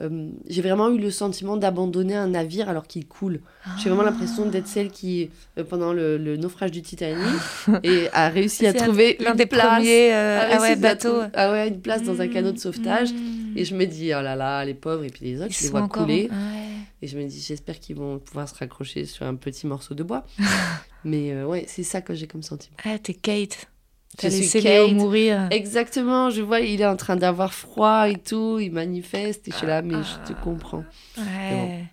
Speaker 3: euh, j'ai vraiment eu le sentiment d'abandonner un navire alors qu'il coule. J'ai vraiment l'impression d'être celle qui, euh, pendant le, le naufrage du Titanic, et a réussi à trouver
Speaker 2: l'un
Speaker 3: une
Speaker 2: des
Speaker 3: place,
Speaker 2: premiers euh, ah ouais, bateaux.
Speaker 3: ah ouais, une place dans un canot de sauvetage.
Speaker 2: Mmh.
Speaker 3: Et je me dis, oh là là, les pauvres, et puis les autres,
Speaker 2: Ils
Speaker 3: je les vois
Speaker 2: encore-
Speaker 3: couler.
Speaker 2: ouais.
Speaker 3: Et je me dis, j'espère qu'ils vont pouvoir se raccrocher sur un petit morceau de bois. Mais euh, ouais, c'est ça que j'ai comme sentiment.
Speaker 2: Ah, t'es Kate.
Speaker 3: Je
Speaker 2: T'as
Speaker 3: suis
Speaker 2: laissé Léo
Speaker 3: Kate.
Speaker 2: mourir.
Speaker 3: Exactement, je vois, il est en train d'avoir froid et tout, il manifeste, et je suis là, mais je te comprends.
Speaker 2: Ouais.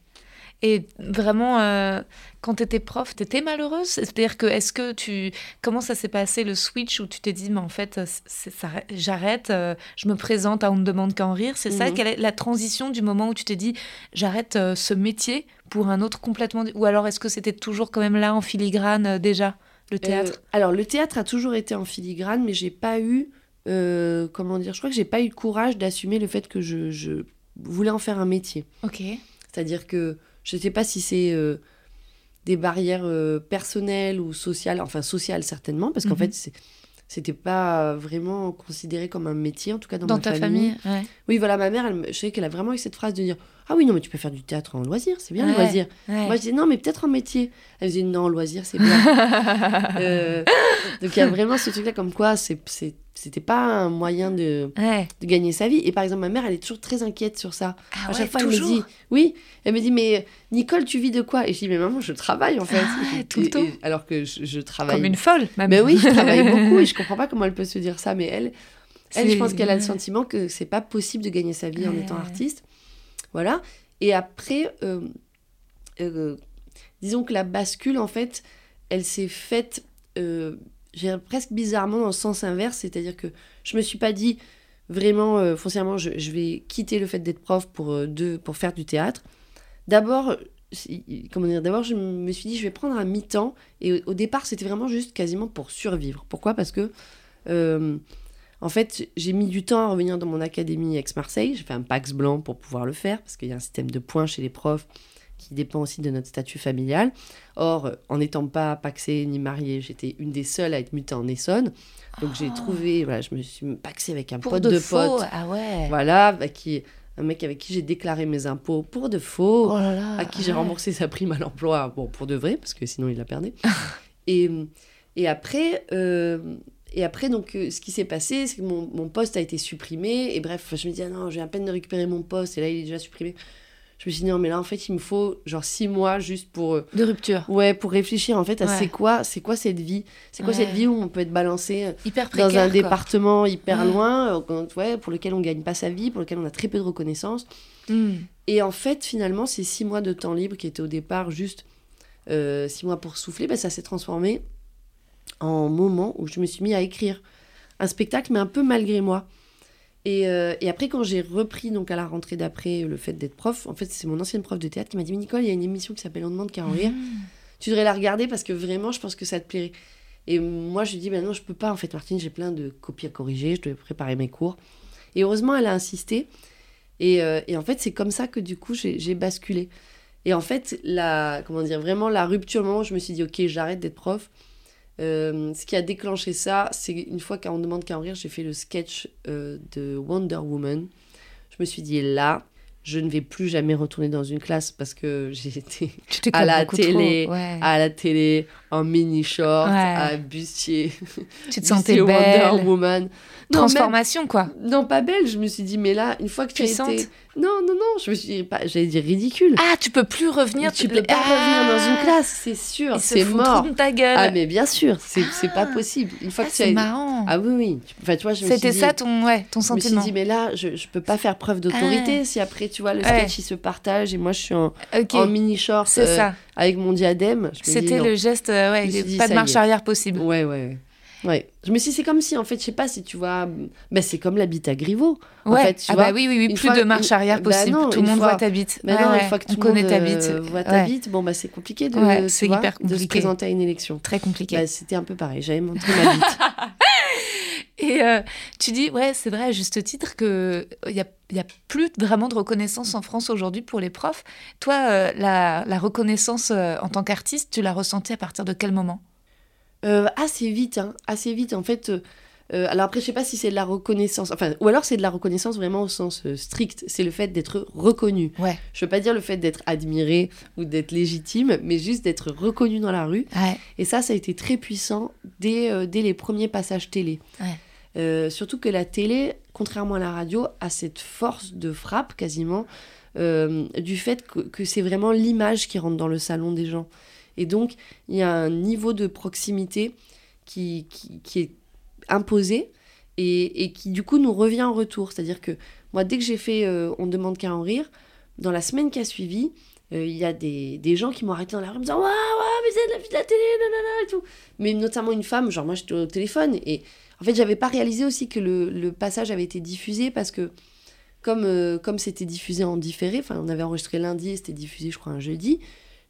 Speaker 2: Et vraiment, euh, quand t'étais prof, t'étais malheureuse? C'est-à-dire que, est-ce que tu. Comment ça s'est passé le switch où tu t'es dit, mais en fait, ça- j'arrête, euh, je me présente à On ne demande qu'à en rire? C'est ça?
Speaker 3: Mhm.
Speaker 2: Quelle est la transition du moment où tu t'es dit, j'arrête euh, ce métier pour un autre complètement. Ou alors, est-ce que c'était toujours quand même là en filigrane euh, déjà, le théâtre
Speaker 3: Euh, alors, le théâtre a toujours été en filigrane, mais j'ai pas eu, euh, comment dire, je crois que j'ai pas eu le courage d'assumer le fait que je, je voulais en faire un métier.
Speaker 2: Ok.
Speaker 3: C'est-à-dire que je sais pas si c'est euh, des barrières personnelles ou sociales, enfin sociales certainement, parce qu'en
Speaker 2: Mhm.
Speaker 3: fait, c'est- c'était pas vraiment considéré comme un métier, en tout cas dans,
Speaker 2: Dans
Speaker 3: ma
Speaker 2: ta famille, ouais.
Speaker 3: Oui, voilà, ma mère, elle, me- je sais qu'elle a vraiment eu cette phrase de dire Ah oui, non, mais tu peux faire du théâtre en loisir, c'est bien le
Speaker 2: Ouais,
Speaker 3: loisir.
Speaker 2: ouais.
Speaker 3: Moi, je disais Non, mais peut-être en métier. Elle disait Non, en loisir, c'est bien. Euh, donc, il y a vraiment ce truc-là, comme quoi c'est- c'était pas un moyen de,
Speaker 2: Ouais.
Speaker 3: de gagner sa vie. Et par exemple, ma mère, elle est toujours très inquiète sur ça.
Speaker 2: Ah
Speaker 3: à
Speaker 2: ouais,
Speaker 3: chaque fois,
Speaker 2: toujours.
Speaker 3: elle me dit Oui, elle me dit Mais Nicole, tu vis de quoi? Et je dis Mais maman, je travaille en fait.
Speaker 2: Ah tout le temps.
Speaker 3: et- alors que je, je travaille.
Speaker 2: Comme une folle, même.
Speaker 3: Ben oui, je travaille beaucoup et je comprends pas comment elle peut se dire ça, mais elle, elle, je pense qu'elle a le sentiment que c'est pas possible de gagner sa vie en étant artiste. Voilà. Et après, euh, euh, disons que la bascule, en fait, elle s'est faite, euh, dirais presque bizarrement dans le sens inverse, c'est-à-dire que je me suis pas dit vraiment, euh, foncièrement, je, je vais quitter le fait d'être prof pour, euh, pour faire du théâtre. D'abord, comment dire, d'abord, je me suis dit, je vais prendre un mi-temps. Et au, au départ, c'était vraiment juste quasiment pour survivre. Pourquoi? Parce que, euh, en fait, j'ai mis du temps à revenir dans mon académie ex-Marseille. J'ai fait un Pax blanc pour pouvoir le faire, parce qu'il y a un système de points chez les profs qui dépend aussi de notre statut familial. Or, en n'étant pas paxée ni mariée, j'étais une des seules à être mutée en Essonne. Donc, j'ai
Speaker 2: Oh.
Speaker 3: trouvé, voilà, je me suis paxée avec un
Speaker 2: Pour
Speaker 3: pote
Speaker 2: de,
Speaker 3: de,
Speaker 2: faux.
Speaker 3: pote.
Speaker 2: Ah ouais.
Speaker 3: Voilà, qui, un mec avec qui j'ai déclaré mes impôts pour de faux
Speaker 2: Oh là là.
Speaker 3: à qui j'ai remboursé sa prime à l'emploi, bon, pour de vrai, parce que sinon il la perdait. et, et après, euh, et après donc, euh, ce qui s'est passé, c'est que mon, mon poste a été supprimé. Et bref, je me dis, ah non, j'ai à peine de récupérer mon poste, et là, il est déjà supprimé. Je me suis dit, non, mais là, en fait, il me faut genre six mois juste pour, euh,
Speaker 2: De rupture.
Speaker 3: ouais, pour réfléchir, en fait, à
Speaker 2: Ouais.
Speaker 3: c'est quoi, c'est quoi cette vie? C'est quoi
Speaker 2: Ouais.
Speaker 3: cette vie où on peut être balancé euh,
Speaker 2: Hyper précaire.
Speaker 3: dans un
Speaker 2: quoi.
Speaker 3: département hyper loin, euh, ouais, pour lequel on gagne pas sa vie, pour lequel on a très peu de reconnaissance.
Speaker 2: Hmm.
Speaker 3: Et en fait, finalement, ces six mois de temps libre qui étaient au départ juste euh, six mois pour souffler, ben, ça s'est transformé en moment où je me suis mis à écrire un spectacle, mais un peu malgré moi. Et, euh, et après, quand j'ai repris donc à la rentrée d'après le fait d'être prof, en fait, c'est mon ancienne prof de théâtre qui m'a dit Mais Nicole, il y a une émission qui s'appelle On demande qu'à en rire. Tu devrais la regarder parce que vraiment, je pense que ça te plairait. Et moi, je lui dis Ben non, je peux pas. En fait, Martine, j'ai plein de copies à corriger, je dois préparer mes cours. Et heureusement, elle a insisté. Et, euh, et en fait, c'est comme ça que du coup, j'ai j'ai basculé. Et en fait, la, comment dire, vraiment la rupture, le moment où je me suis dit, ok, j'arrête d'être prof. euh, ce qui a déclenché ça, c'est une fois qu'on demande qu'à en rire, j'ai fait le sketch euh, de Wonder Woman. Je me suis dit, là, je ne vais plus jamais retourner dans une classe parce que j'ai été à la télé,
Speaker 2: trop, ouais.
Speaker 3: à la télé, en mini short,
Speaker 2: Ouais.
Speaker 3: à bustier.
Speaker 2: Tu te sentais
Speaker 3: Wonder
Speaker 2: belle.
Speaker 3: Woman. Non, même-
Speaker 2: Transformation, quoi.
Speaker 3: non, pas belle. Je me suis dit, mais là, une fois que tu
Speaker 2: Puissante.
Speaker 3: été. Non, non, non, je me suis dit, pas, j'allais dire ridicule.
Speaker 2: Ah, tu peux plus revenir.
Speaker 3: tu peux pas revenir dans une classe, c'est sûr,
Speaker 2: C'est
Speaker 3: mort.
Speaker 2: de ta gueule.
Speaker 3: Ah, mais bien sûr, c'est c'est pas
Speaker 2: Ah.
Speaker 3: possible. Une fois
Speaker 2: Ah,
Speaker 3: que
Speaker 2: c'est marrant.
Speaker 3: Ah oui, oui. Enfin, tu vois, je
Speaker 2: C'était
Speaker 3: dit.
Speaker 2: ça ton, ouais, ton
Speaker 3: Je me suis
Speaker 2: sentiment.
Speaker 3: dit, mais là, je, je peux pas faire preuve d'autorité si après, tu vois, le
Speaker 2: Ouais.
Speaker 3: sketch, il se partage et moi, je suis en, mini short euh,
Speaker 2: ça.
Speaker 3: avec mon diadème.
Speaker 2: C'était le geste, euh, ouais, pas de marche arrière possible.
Speaker 3: Ouais, ouais, ouais. Je me suis c'est comme si, en fait, je sais pas si tu vois, bah, c'est comme la bite à Griveaux. En
Speaker 2: Ouais.
Speaker 3: fait, tu
Speaker 2: ah
Speaker 3: vois,
Speaker 2: bah oui, oui, oui.
Speaker 3: une
Speaker 2: Plus
Speaker 3: fois-
Speaker 2: de marche arrière
Speaker 3: bah
Speaker 2: possible.
Speaker 3: non,
Speaker 2: tout le monde
Speaker 3: fois-
Speaker 2: voit ta bite.
Speaker 3: Maintenant,
Speaker 2: Ouais,
Speaker 3: une fois que
Speaker 2: on
Speaker 3: tout le monde
Speaker 2: connaît ta
Speaker 3: euh,
Speaker 2: bite.
Speaker 3: voit ta bite, bon, bah, c'est compliqué de,
Speaker 2: Ouais,
Speaker 3: tu
Speaker 2: c'est
Speaker 3: vois,
Speaker 2: hyper
Speaker 3: de se présenter à une élection.
Speaker 2: Très compliqué.
Speaker 3: Bah, C'était un peu pareil. J'avais montré ma bite.
Speaker 2: Et euh, tu dis, ouais, c'est vrai, à juste titre, qu'il n'y a, y a plus vraiment de reconnaissance en France aujourd'hui pour les profs. Toi, euh, la, la reconnaissance en tant qu'artiste, tu l'as ressentie à partir de quel moment?
Speaker 3: Euh, assez vite, hein, assez vite. En fait, euh, euh, alors après, je sais pas si c'est de la reconnaissance, enfin, ou alors c'est de la reconnaissance vraiment au sens euh, strict. C'est le fait d'être reconnu.
Speaker 2: Ouais.
Speaker 3: Je veux pas dire le fait d'être admiré ou d'être légitime, mais juste d'être reconnu dans la rue.
Speaker 2: Ouais.
Speaker 3: Et ça, ça a été très puissant dès, dès les premiers passages télé.
Speaker 2: Ouais.
Speaker 3: Surtout que la télé, contrairement à la radio, a cette force de frappe quasiment du fait que, que c'est vraiment l'image qui rentre dans le salon des gens. Et donc, il y a un niveau de proximité qui, qui, est imposé et, et qui, du coup, nous revient en retour. C'est-à-dire que moi, dès que j'ai fait euh, On demande qu'à en rire, dans la semaine qui a suivi, euh, il y a des, des gens qui m'ont arrêté dans la rue en me disant Waouh, waouh, mais c'est de la vie de la télé, et tout. Mais notamment une femme, genre moi j'étais au téléphone et en fait j'avais pas réalisé aussi que le, le passage avait été diffusé parce que comme euh, comme c'était diffusé en différé, enfin on avait enregistré lundi et c'était diffusé je crois un jeudi,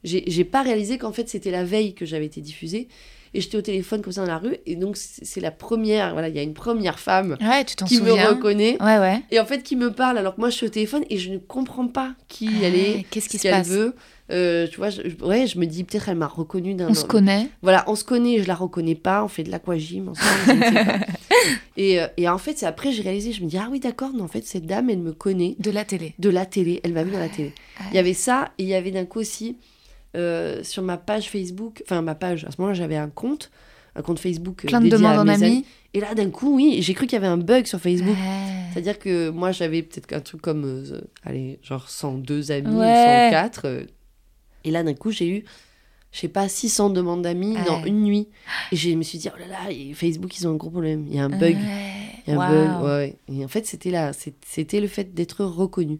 Speaker 3: j'ai pas réalisé qu'en fait c'était la veille que j'avais été diffusé et j'étais au téléphone comme ça dans la rue et donc c'est la première, voilà, il y a une première femme
Speaker 2: Ouais, tu t'en
Speaker 3: qui me reconnaît
Speaker 2: Ouais, ouais.
Speaker 3: et en fait qui me parle alors que moi je suis au téléphone et je ne comprends pas qui elle est,
Speaker 2: Qu'est-ce qui se
Speaker 3: qu'elle
Speaker 2: passe?
Speaker 3: veut. Euh, tu vois, je, ouais, je me dis peut-être elle m'a reconnue d'un.
Speaker 2: On se connaît.
Speaker 3: Voilà, on se connaît, je la reconnais pas, on fait de l'aquagym ensemble. Et, euh, et en fait, c'est après j'ai réalisé, je me dis ah oui d'accord, mais en fait cette dame elle me connaît
Speaker 2: De la télé.
Speaker 3: de la télé, elle m'a vu dans la télé. Il y avait ça et il y avait d'un coup aussi euh, sur ma page Facebook, enfin ma page, à ce moment-là j'avais un compte, un compte Facebook euh,
Speaker 2: Plein de demandes en amis.
Speaker 3: Et là d'un coup oui, j'ai cru qu'il y avait un bug sur Facebook.
Speaker 2: Ouais.
Speaker 3: C'est-à-dire que moi, j'avais peut-être un truc comme, euh, allez, genre 102 amis,
Speaker 2: Ouais.
Speaker 3: 104. euh, et là, d'un coup, j'ai eu, je sais pas, 600 demandes d'amis
Speaker 2: Ouais.
Speaker 3: dans une nuit. Et je me suis dit, oh là là, et Facebook, ils ont un gros problème. Il y a un bug. Il y a un bug. Et en fait, c'était là, c'était le fait d'être reconnu.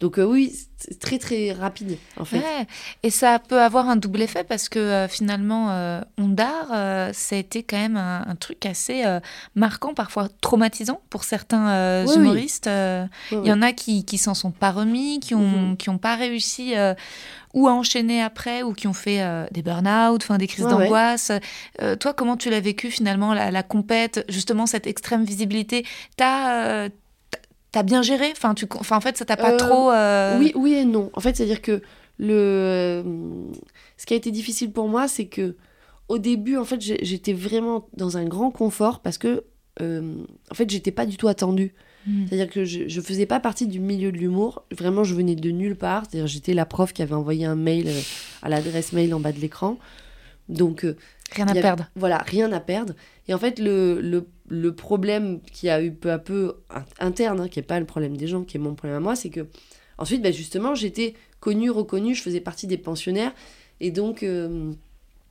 Speaker 3: Donc euh, oui, c'est très très rapide, en fait.
Speaker 2: Ouais. Et ça peut avoir un double effet parce que euh, finalement, euh, Ondar, euh, ça a été quand même un, un truc assez marquant, parfois traumatisant pour certains
Speaker 3: Oui,
Speaker 2: humoristes. Il y en a qui, qui s'en sont pas remis, qui ont,
Speaker 3: Mhm.
Speaker 2: qui ont pas réussi ou à enchaîner après, ou qui ont fait euh, des burn-out, des crises
Speaker 3: Ouais, ouais.
Speaker 2: d'angoisse. Euh, toi, comment tu l'as vécu finalement, la, la compète, justement cette extrême visibilité? T'as euh, t'as- bien géré enfin, tu, enfin, en fait, ça t'a pas
Speaker 3: Euh,
Speaker 2: trop... euh,
Speaker 3: Oui, oui et non. En fait, c'est-à-dire que le, euh, ce qui a été difficile pour moi, c'est que au début, en fait, j'étais vraiment dans un grand confort parce que, euh, en fait, j'étais pas du tout attendue.
Speaker 2: Mm.
Speaker 3: C'est-à-dire que je, je faisais pas partie du milieu de l'humour. Vraiment, je venais de nulle part. C'est-à-dire, j'étais la prof qui avait envoyé un mail à l'adresse mail en bas de l'écran. Donc,
Speaker 2: Rien à
Speaker 3: avait-
Speaker 2: perdre.
Speaker 3: Voilà, rien à perdre. Et en fait, le, le, le problème qui a eu peu à peu in- interne, hein, qui n'est pas le problème des gens, qui est mon problème à moi, c'est que ensuite, ben, justement, j'étais connue, reconnue, je faisais partie des pensionnaires. Et donc, euh,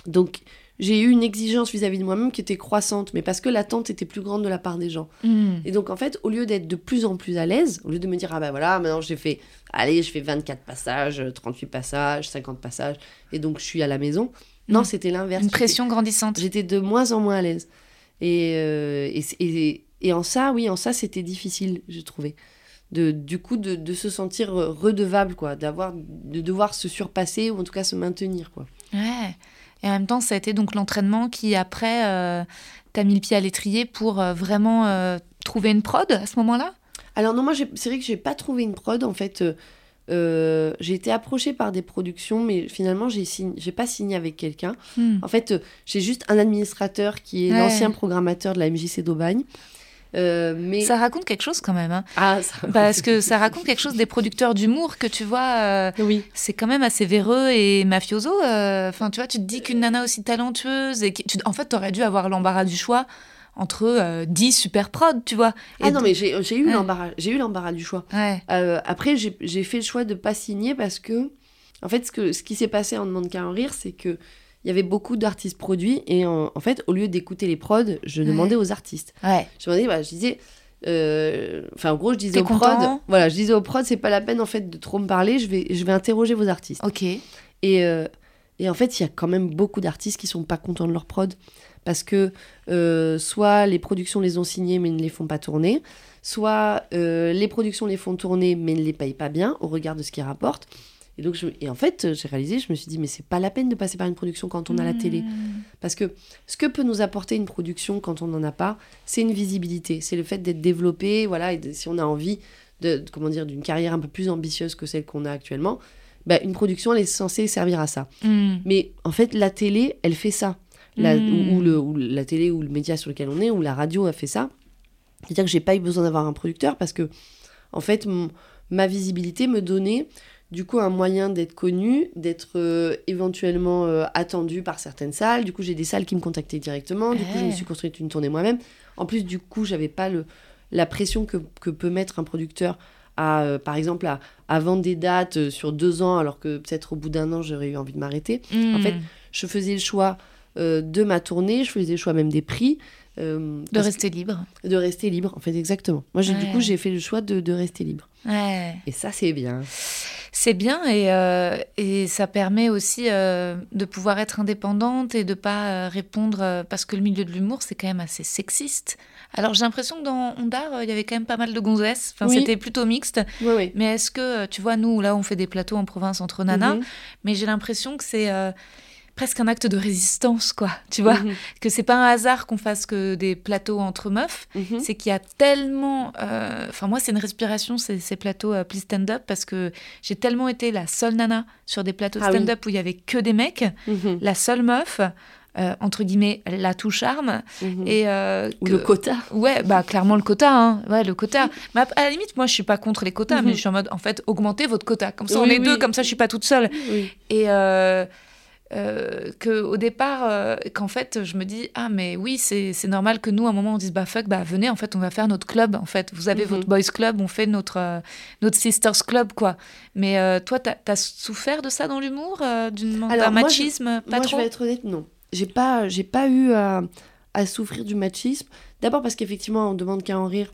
Speaker 3: donc j'ai eu une exigence vis-à-vis de moi-même qui était croissante, mais parce que l'attente était plus grande de la part des gens.
Speaker 2: Mm.
Speaker 3: Et donc, en fait, au lieu d'être de plus en plus à l'aise, au lieu de me dire, ah ben voilà, maintenant j'ai fait, allez, je fais 24 passages, 38 passages, 50 passages, et donc je suis à la maison. Non,
Speaker 2: Mm.
Speaker 3: c'était l'inverse.
Speaker 2: Une pression grandissante.
Speaker 3: J'étais de moins en moins à l'aise. Et, euh, et, et, et en ça, oui, en ça, c'était difficile, j'ai trouvé. De, du coup, de, de se sentir redevable, quoi. D'avoir, de devoir se surpasser, ou en tout cas se maintenir, quoi.
Speaker 2: Ouais. Et en même temps, ça a été donc l'entraînement qui, après, euh, t'a mis le pied à l'étrier pour euh, vraiment euh, trouver une prod à ce moment-là?
Speaker 3: Alors non, moi, c'est vrai que j'ai pas trouvé une prod, en fait. Euh, j'ai été approchée par des productions, mais finalement, j'ai signé, j'ai pas signé avec quelqu'un.
Speaker 2: Hmm.
Speaker 3: En fait, euh, j'ai juste un administrateur qui est
Speaker 2: Ouais.
Speaker 3: l'ancien programmateur de la MJC d'Aubagne. Euh, mais
Speaker 2: Ça raconte quelque chose quand même. hein.
Speaker 3: ah, ça-
Speaker 2: Parce que ça raconte quelque chose des producteurs d'humour que tu vois. euh,
Speaker 3: oui.
Speaker 2: c'est quand même assez véreux et mafioso. euh, Enfin, tu vois, tu te dis qu'une nana aussi talentueuse et qui- tu- en fait, t'aurais dû avoir l'embarras du choix entre euh, 10 super prod, tu vois.
Speaker 3: Ah
Speaker 2: Et
Speaker 3: non,
Speaker 2: de-
Speaker 3: mais j'ai j'ai eu
Speaker 2: Ouais.
Speaker 3: l'embarras, j'ai eu l'embarras du choix.
Speaker 2: Ouais.
Speaker 3: Euh, après, j'ai fait le choix de pas signer parce que, en fait, ce, que, ce qui s'est passé en Demande qu'à en rire, c'est que il y avait beaucoup d'artistes produits et en, en fait, au lieu d'écouter les prods, je demandais aux artistes. Je demandais, bah, je disais, euh, enfin, en gros, je disais aux prods,
Speaker 2: content
Speaker 3: voilà, je disais aux prods, c'est pas la peine en fait de trop me parler, je vais, je vais interroger vos artistes.
Speaker 2: Ok.
Speaker 3: Et, euh, et en fait, il y a quand même beaucoup d'artistes qui sont pas contents de leur prod parce que euh, soit les productions les ont signés mais ne les font pas tourner, soit euh, les productions les font tourner mais ne les payent pas bien au regard de ce qu'ils rapportent. Et donc, je, et en fait, j'ai réalisé, je me suis dit, mais c'est pas la peine de passer par une production quand on a la télé. Parce que ce que peut nous apporter une production quand on n'en a pas, c'est une visibilité. C'est le fait d'être développé, voilà, et de- si on a envie de, comment dire, d'une carrière un peu plus ambitieuse que celle qu'on a actuellement, bah, une production, elle est censée servir à ça.
Speaker 2: Hmm.
Speaker 3: Mais en fait, la télé, elle fait ça. La, ou, ou le, ou la télé ou le média sur lequel on est, ou la radio a fait ça. C'est-à-dire que j'ai pas eu besoin d'avoir un producteur parce que, en fait, mon- ma visibilité me donnait du coup un moyen d'être connu, d'être euh, éventuellement euh, attendu par certaines salles. Du coup, j'ai des salles qui me contactaient directement. Du coup, je me
Speaker 2: Ouais.
Speaker 3: suis construite une tournée moi-même. En plus, du coup, j'avais pas le, la pression que, que peut mettre un producteur à, euh, par exemple, à, à vendre des dates euh, sur deux ans, alors que peut-être au bout d'un an, j'aurais eu envie de m'arrêter. En fait,
Speaker 2: Hmm.
Speaker 3: Je faisais le choix de ma tournée, je faisais le choix même des prix. euh,
Speaker 2: de rester libre.
Speaker 3: de rester libre, en fait, exactement. Moi, du coup, j'ai fait le choix de, de rester libre.
Speaker 2: Ouais.
Speaker 3: Et ça, c'est bien.
Speaker 2: C'est bien et, euh, et ça permet aussi euh, de pouvoir être indépendante et de pas euh, répondre euh, parce que le milieu de l'humour c'est quand même assez sexiste. Alors j'ai l'impression que dans Ondar euh, il y avait quand même pas mal de gonzesses. Enfin
Speaker 3: Oui.
Speaker 2: c'était plutôt mixte.
Speaker 3: Oui, oui.
Speaker 2: Mais est-ce que euh, tu vois nous là on fait des plateaux en province entre nanas,
Speaker 3: Mhm.
Speaker 2: mais j'ai l'impression que c'est euh, presque un acte de résistance quoi. Tu vois
Speaker 3: Mhm.
Speaker 2: que c'est pas un hasard qu'on fasse que des plateaux entre meufs
Speaker 3: Mhm.
Speaker 2: c'est qu'il y a tellement. euh, Enfin, moi, c'est une respiration, ces, ces plateaux euh, Please Stand Up, parce que j'ai tellement été la seule nana sur des plateaux
Speaker 3: Ah oui.
Speaker 2: stand-up où il y avait que des mecs,
Speaker 3: Mhm.
Speaker 2: la seule meuf, euh, entre guillemets, la tout charme.
Speaker 3: Mhm.
Speaker 2: Et, euh,
Speaker 3: Ou
Speaker 2: que-
Speaker 3: le quota.
Speaker 2: Ouais, bah clairement le quota, hein. Ouais, le quota. Mais à, la limite, moi, je suis pas contre les quotas, mais je suis en mode, en fait, augmentez votre quota. Comme ça, on
Speaker 3: Oui,
Speaker 2: est deux, comme ça, je suis pas toute seule.
Speaker 3: Oui.
Speaker 2: Et euh, euh, que au départ, euh, qu'en fait, je me dis ah mais oui, c'est normal que nous, à un moment, on dise bah fuck, bah venez, en fait, on va faire notre club. En fait, vous avez
Speaker 3: Mhm.
Speaker 2: votre boys club, on fait notre euh, notre sisters club quoi. Mais euh, toi, t'as as souffert de ça dans l'humour, d'un
Speaker 3: moi,
Speaker 2: machisme, pas
Speaker 3: Moi,
Speaker 2: trop.
Speaker 3: je vais être honnête, non. J'ai pas, j'ai pas eu à, à souffrir du machisme. D'abord parce qu'effectivement, on demande qu'à en rire.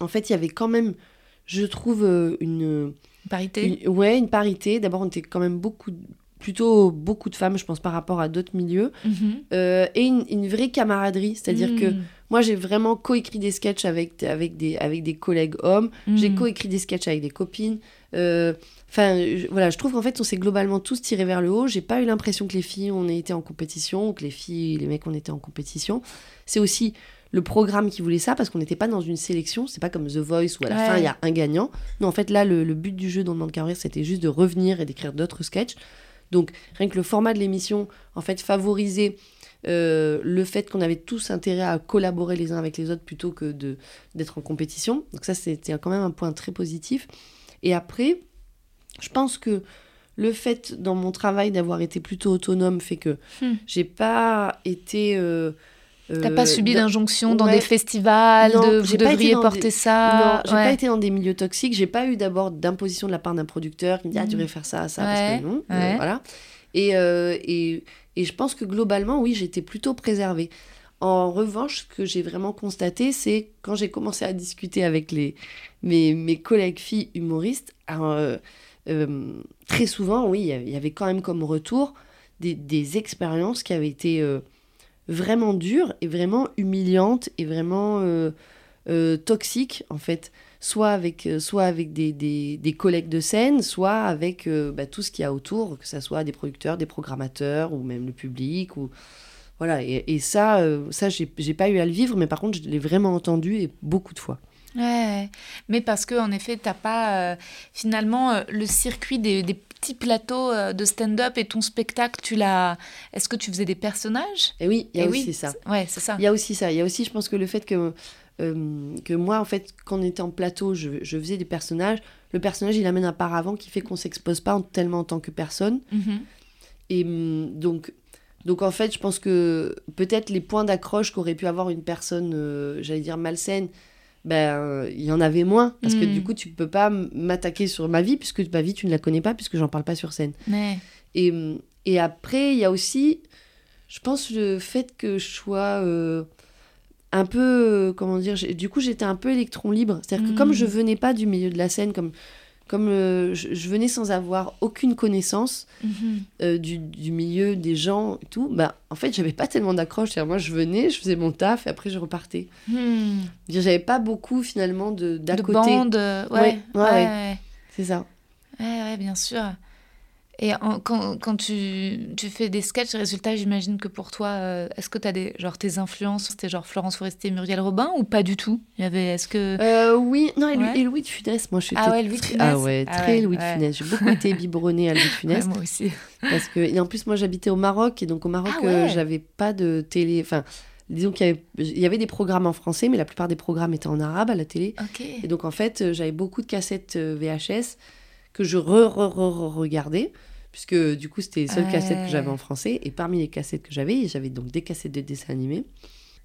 Speaker 3: En fait, il y avait quand même, je trouve, une,
Speaker 2: Parité.
Speaker 3: une- ouais, une parité. D'abord, on était quand même beaucoup, plutôt beaucoup de femmes, je pense, par rapport à d'autres milieux.
Speaker 2: Mhm.
Speaker 3: Euh, et une, une vraie camaraderie. C'est-à-dire que
Speaker 2: Mm.
Speaker 3: moi, j'ai vraiment coécrit des sketchs avec, avec, des, avec des collègues hommes. J'ai
Speaker 2: Mm.
Speaker 3: coécrit des sketchs avec des copines. Euh, Enfin, voilà, je trouve qu'en fait, on s'est globalement tous tirés vers le haut. J'ai pas eu l'impression que les filles, on ait été en compétition, ou que les filles et les mecs, on était en compétition. C'est aussi le programme qui voulait ça, parce qu'on n'était pas dans une sélection. C'est pas comme The Voice où à la
Speaker 2: Ouais.
Speaker 3: fin, il y a un gagnant. Non, en fait, là, le, le but du jeu dans le Monde Carrière, c'était juste de revenir et d'écrire d'autres sketchs. Donc, rien que le format de l'émission, en fait, favorisait euh, le fait qu'on avait tous intérêt à collaborer les uns avec les autres plutôt que de d'être en compétition. Donc ça, c'était quand même un point très positif. Et après, je pense que le fait dans mon travail d'avoir été plutôt autonome fait que
Speaker 2: Hmm.
Speaker 3: j'ai pas été. euh,
Speaker 2: T'as
Speaker 3: euh,
Speaker 2: pas subi
Speaker 3: dans-
Speaker 2: d'injonction dans
Speaker 3: ouais.
Speaker 2: des festivals,
Speaker 3: Non,
Speaker 2: de vous devriez porter
Speaker 3: des-
Speaker 2: ça?
Speaker 3: non, j'ai
Speaker 2: ouais.
Speaker 3: pas été dans des milieux toxiques. J'ai pas eu d'abord d'imposition de la part d'un producteur qui me dit ah tu
Speaker 2: Mhm.
Speaker 3: devrais faire ça, ça,
Speaker 2: Ouais,
Speaker 3: parce que non, euh, voilà. Et, euh, et et je pense que globalement oui j'étais plutôt préservée. En revanche, ce que j'ai vraiment constaté, c'est quand j'ai commencé à discuter avec les mes, mes collègues filles humoristes, euh, euh, très souvent oui il y avait- il y avait quand même comme retour des, des expériences qui avaient été euh, vraiment dures et vraiment humiliantes et vraiment euh, euh, toxiques en fait. Soit avec euh, soit avec des, des, collègues de scène soit avec bah, tout ce qu'il y a autour que ce soit des producteurs des programmateurs ou même le public ou voilà. Et, ça euh, ça j'ai pas eu à le vivre mais par contre je l'ai vraiment entendu et beaucoup de fois.
Speaker 2: Ouais, mais parce que en effet, t'as pas finalement le circuit des petits plateaux euh, de stand-up et ton spectacle, tu l'as. Est-ce que tu faisais des personnages?
Speaker 3: Et oui il y a
Speaker 2: Et
Speaker 3: aussi
Speaker 2: oui,
Speaker 3: ça
Speaker 2: c'est- Ouais, c'est ça.
Speaker 3: Il y a aussi ça. Il y a aussi, je pense que le fait que euh, que moi, en fait, quand on était en plateau, je, je faisais des personnages. Le personnage, il amène un paravent qui fait qu'on s'expose pas en- tellement en tant que personne.
Speaker 2: Mhm.
Speaker 3: Et hum, donc, donc, en fait, je pense que peut-être les points d'accroche qu'aurait pu avoir une personne, euh, j'allais dire malsaine, ben, il y en avait moins. Parce que
Speaker 2: Mm.
Speaker 3: du coup, tu peux pas m'attaquer sur ma vie, puisque ma vie, tu ne la connais pas, puisque j'en parle pas sur scène.
Speaker 2: Ouais.
Speaker 3: Et, hum, et après, il y a aussi, je pense, le fait que je sois euh, un peu, euh, comment dire, du coup, j'étais un peu électron libre. C'est-à-dire que
Speaker 2: Mm.
Speaker 3: comme je venais pas du milieu de la scène, comme, comme euh, je, je venais sans avoir aucune connaissance
Speaker 2: Mhm.
Speaker 3: euh, du, du milieu des gens et tout, bah, en fait, j'avais pas tellement d'accroche. Moi, je venais, je faisais mon taf et après, je repartais. Dire, J'avais pas beaucoup, finalement, de d'à
Speaker 2: De
Speaker 3: côté.
Speaker 2: bande, euh, ouais.
Speaker 3: Ouais,
Speaker 2: Ouais,
Speaker 3: ouais,
Speaker 2: ouais,
Speaker 3: ouais. C'est ça.
Speaker 2: ouais, ouais, bien sûr. Et en- quand, quand tu, tu fais des sketchs, résultats, j'imagine que pour toi, euh, est-ce que tu as des, genre, tes influences, c'était genre Florence Foresti et Muriel Robin ou pas du tout? Il y avait, est-ce que...
Speaker 3: Euh, oui, non, et, Louis-
Speaker 2: Ouais.
Speaker 3: et Louis de Funès, moi, je suis
Speaker 2: Ah ouais, Louis de Funès.
Speaker 3: Ah ouais,
Speaker 2: Ah
Speaker 3: très
Speaker 2: ouais,
Speaker 3: Louis de. Funès. J'ai beaucoup été biberonnée à Louis de Funès.
Speaker 2: Moi aussi.
Speaker 3: Parce que, et en plus, moi, j'habitais au Maroc. Et donc, au Maroc,
Speaker 2: Ah
Speaker 3: euh, j'avais pas de télé. Enfin, disons qu'il y avait, il y avait des programmes en français, mais la plupart des programmes étaient en arabe à la télé.
Speaker 2: Ok.
Speaker 3: Et donc, en fait, euh, j'avais beaucoup de cassettes euh, VHS que je re-re-re-regardais. Puisque, du coup, c'était les seules
Speaker 2: Ouais.
Speaker 3: cassettes que j'avais en français. Et parmi les cassettes que j'avais, j'avais donc des cassettes de dessins animés.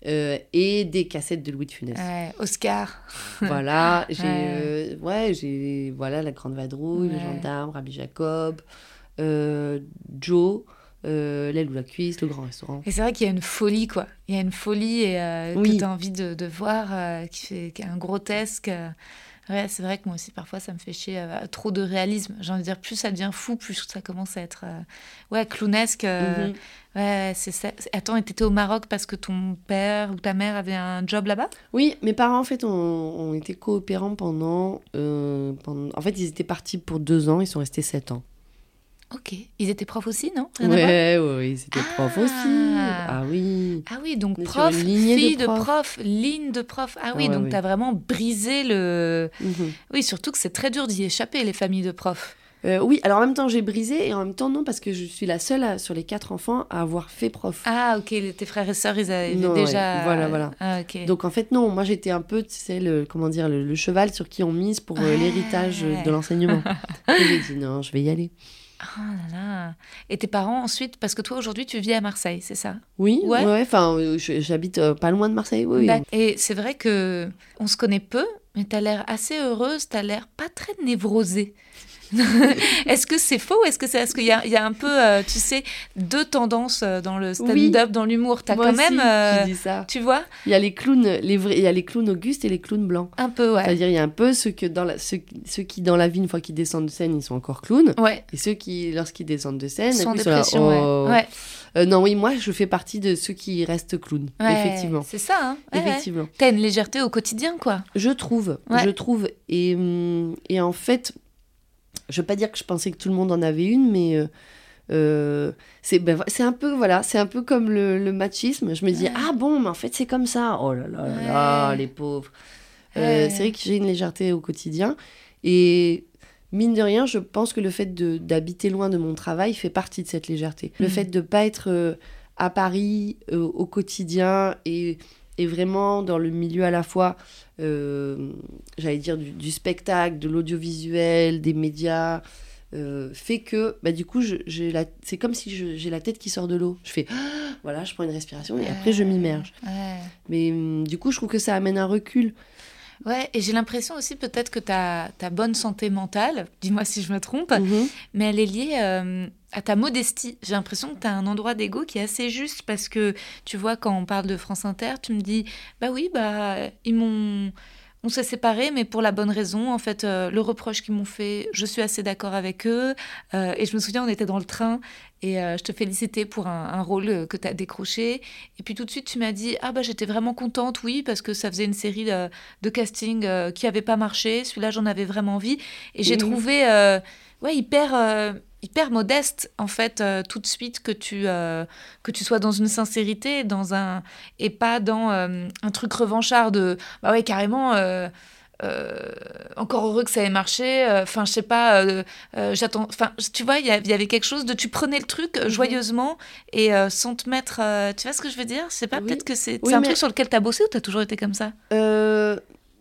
Speaker 3: euh, et des cassettes de Louis de Funès.
Speaker 2: Ouais, Oscar.
Speaker 3: Voilà, j'ai
Speaker 2: Ouais.
Speaker 3: euh, ouais, j'ai voilà la grande vadrouille, le gendarme, Rabbi Jacob, euh, Joe, l'aile ou la cuisse, le grand restaurant.
Speaker 2: Et c'est vrai qu'il y a une folie, quoi. Il y a une folie et,
Speaker 3: Oui.
Speaker 2: que tu as envie de, de voir, qui, fait, qui est un grotesque. Ouais, c'est vrai que moi aussi, parfois, ça me fait chier. euh, trop de réalisme. J'ai envie de dire, plus ça devient fou, plus ça commence à être euh, ouais, clownesque. euh,
Speaker 3: Mhm.
Speaker 2: Ouais, c'est ça. Attends, et t'étais au Maroc parce que ton père ou ta mère avait un job là-bas?
Speaker 3: Oui, mes parents en fait ont, ont été coopérants pendant, euh, pendant. En fait, ils étaient partis pour deux ans, ils sont restés sept ans.
Speaker 2: Ok. Ils étaient profs aussi, non? Rien
Speaker 3: Ouais, ils étaient
Speaker 2: Ah.
Speaker 3: profs aussi. Ah oui.
Speaker 2: Ah oui, donc prof,
Speaker 3: de
Speaker 2: fille de prof, ligne de prof. Ah oui,
Speaker 3: Ah ouais,
Speaker 2: donc
Speaker 3: ouais.
Speaker 2: t'as vraiment brisé le...
Speaker 3: Mhm.
Speaker 2: Oui, surtout que c'est très dur d'y échapper, les familles de profs.
Speaker 3: Euh, oui, alors en même temps j'ai brisé et en même temps non parce que je suis la seule à- sur les quatre enfants à avoir fait prof.
Speaker 2: Ah, ok, tes frères et sœurs, ils avaient
Speaker 3: Non,
Speaker 2: déjà.
Speaker 3: ouais, voilà, voilà.
Speaker 2: Ah.
Speaker 3: Donc en fait non, moi j'étais un peu, tu sais, le, comment dire, le, le cheval sur qui on mise pour euh,
Speaker 2: Ouais.
Speaker 3: l'héritage de l'enseignement. j'ai dit non, je vais y aller.
Speaker 2: Ah là là. Et tes parents ensuite, parce que toi aujourd'hui tu vis à Marseille, c'est ça?
Speaker 3: Oui,
Speaker 2: Ouais.
Speaker 3: enfin euh, j'habite euh, pas loin de Marseille, oui.
Speaker 2: D'ac- Et c'est vrai que on se connaît peu, mais t'as l'air assez heureuse, t'as l'air pas très névrosée. est-ce que c'est faux ou est-ce que c'est parce qu'il y a, il y a un peu, euh, tu sais, deux tendances euh, dans le stand-up,
Speaker 3: Oui.
Speaker 2: dans l'humour? T'as quand même, euh,
Speaker 3: j'ai dit ça.
Speaker 2: tu vois,
Speaker 3: Il y a les clowns, les vrais, il y a les clowns augustes et les clowns blancs.
Speaker 2: un peu, ouais.
Speaker 3: C'est-à-dire il y a un peu ceux que dans la, ceux, ceux qui dans la vie une fois qu'ils descendent de scène ils sont encore clowns
Speaker 2: Ouais.
Speaker 3: et ceux qui lorsqu'ils descendent de scène sont là,
Speaker 2: dépression, ouais.
Speaker 3: oh.
Speaker 2: ouais.
Speaker 3: Euh, non oui moi je fais partie de ceux qui restent clowns
Speaker 2: Ouais,
Speaker 3: effectivement
Speaker 2: C'est ça, hein. Ouais, ouais.
Speaker 3: effectivement
Speaker 2: T'as une légèreté au quotidien, quoi.
Speaker 3: je trouve je trouve et hum, et en fait je veux pas dire que je pensais que tout le monde en avait une mais euh, euh, c'est ben, c'est un peu voilà c'est un peu comme le, le machisme je me dis
Speaker 2: Ouais.
Speaker 3: ah bon mais en fait c'est comme ça oh là là là là
Speaker 2: Ouais.
Speaker 3: les pauvres
Speaker 2: Ouais.
Speaker 3: Euh, c'est vrai que j'ai une légèreté au quotidien et mine de rien je pense que le fait de- d'habiter loin de mon travail fait partie de cette légèreté le
Speaker 2: Mhm.
Speaker 3: fait de pas être à Paris au quotidien et, et vraiment dans le milieu à la fois j'allais dire du, du spectacle de l'audiovisuel des médias euh, fait que bah, du coup je- j'ai la c'est comme si j'ai la tête qui sort de l'eau je fais voilà je prends une respiration et après je m'immerge
Speaker 2: Ouais.
Speaker 3: mais hum, du coup je trouve que ça amène un recul
Speaker 2: Ouais, et j'ai l'impression aussi peut-être que ta, ta bonne santé mentale, dis-moi si je me trompe,
Speaker 3: Mhm.
Speaker 2: mais elle est liée euh, à ta modestie. J'ai l'impression que tu as un endroit d'ego qui est assez juste parce que, tu vois, quand on parle de France Inter, tu me dis, bah oui, bah, ils m'ont... On s'est séparés, mais pour la bonne raison. En fait, euh, le reproche qu'ils m'ont fait, je suis assez d'accord avec eux. Euh, et je me souviens, on était dans le train et euh, je te félicitais pour un, un rôle que tu as décroché. Et puis tout de suite, tu m'as dit Ah, bah j'étais vraiment contente, oui, parce que ça faisait une série de, de casting qui n'avait pas marché. Celui-là, j'en avais vraiment envie. Et j'ai trouvé ouais, hyper, hyper modeste, en fait, euh, tout de suite, que tu, euh, que tu sois dans une sincérité dans un, et pas dans euh, un truc revanchard de Bah ouais, carrément. encore heureux que ça ait marché. Enfin, je sais pas, j'attends. Enfin, tu vois, il y, avait quelque chose de. Tu prenais le truc euh, joyeusement et sans te mettre. tu vois ce que je veux dire? Je sais pas,
Speaker 3: Oui.
Speaker 2: peut-être que c'est
Speaker 3: Oui,
Speaker 2: c'est un
Speaker 3: mais-
Speaker 2: truc sur lequel tu as bossé ou tu as toujours été comme ça?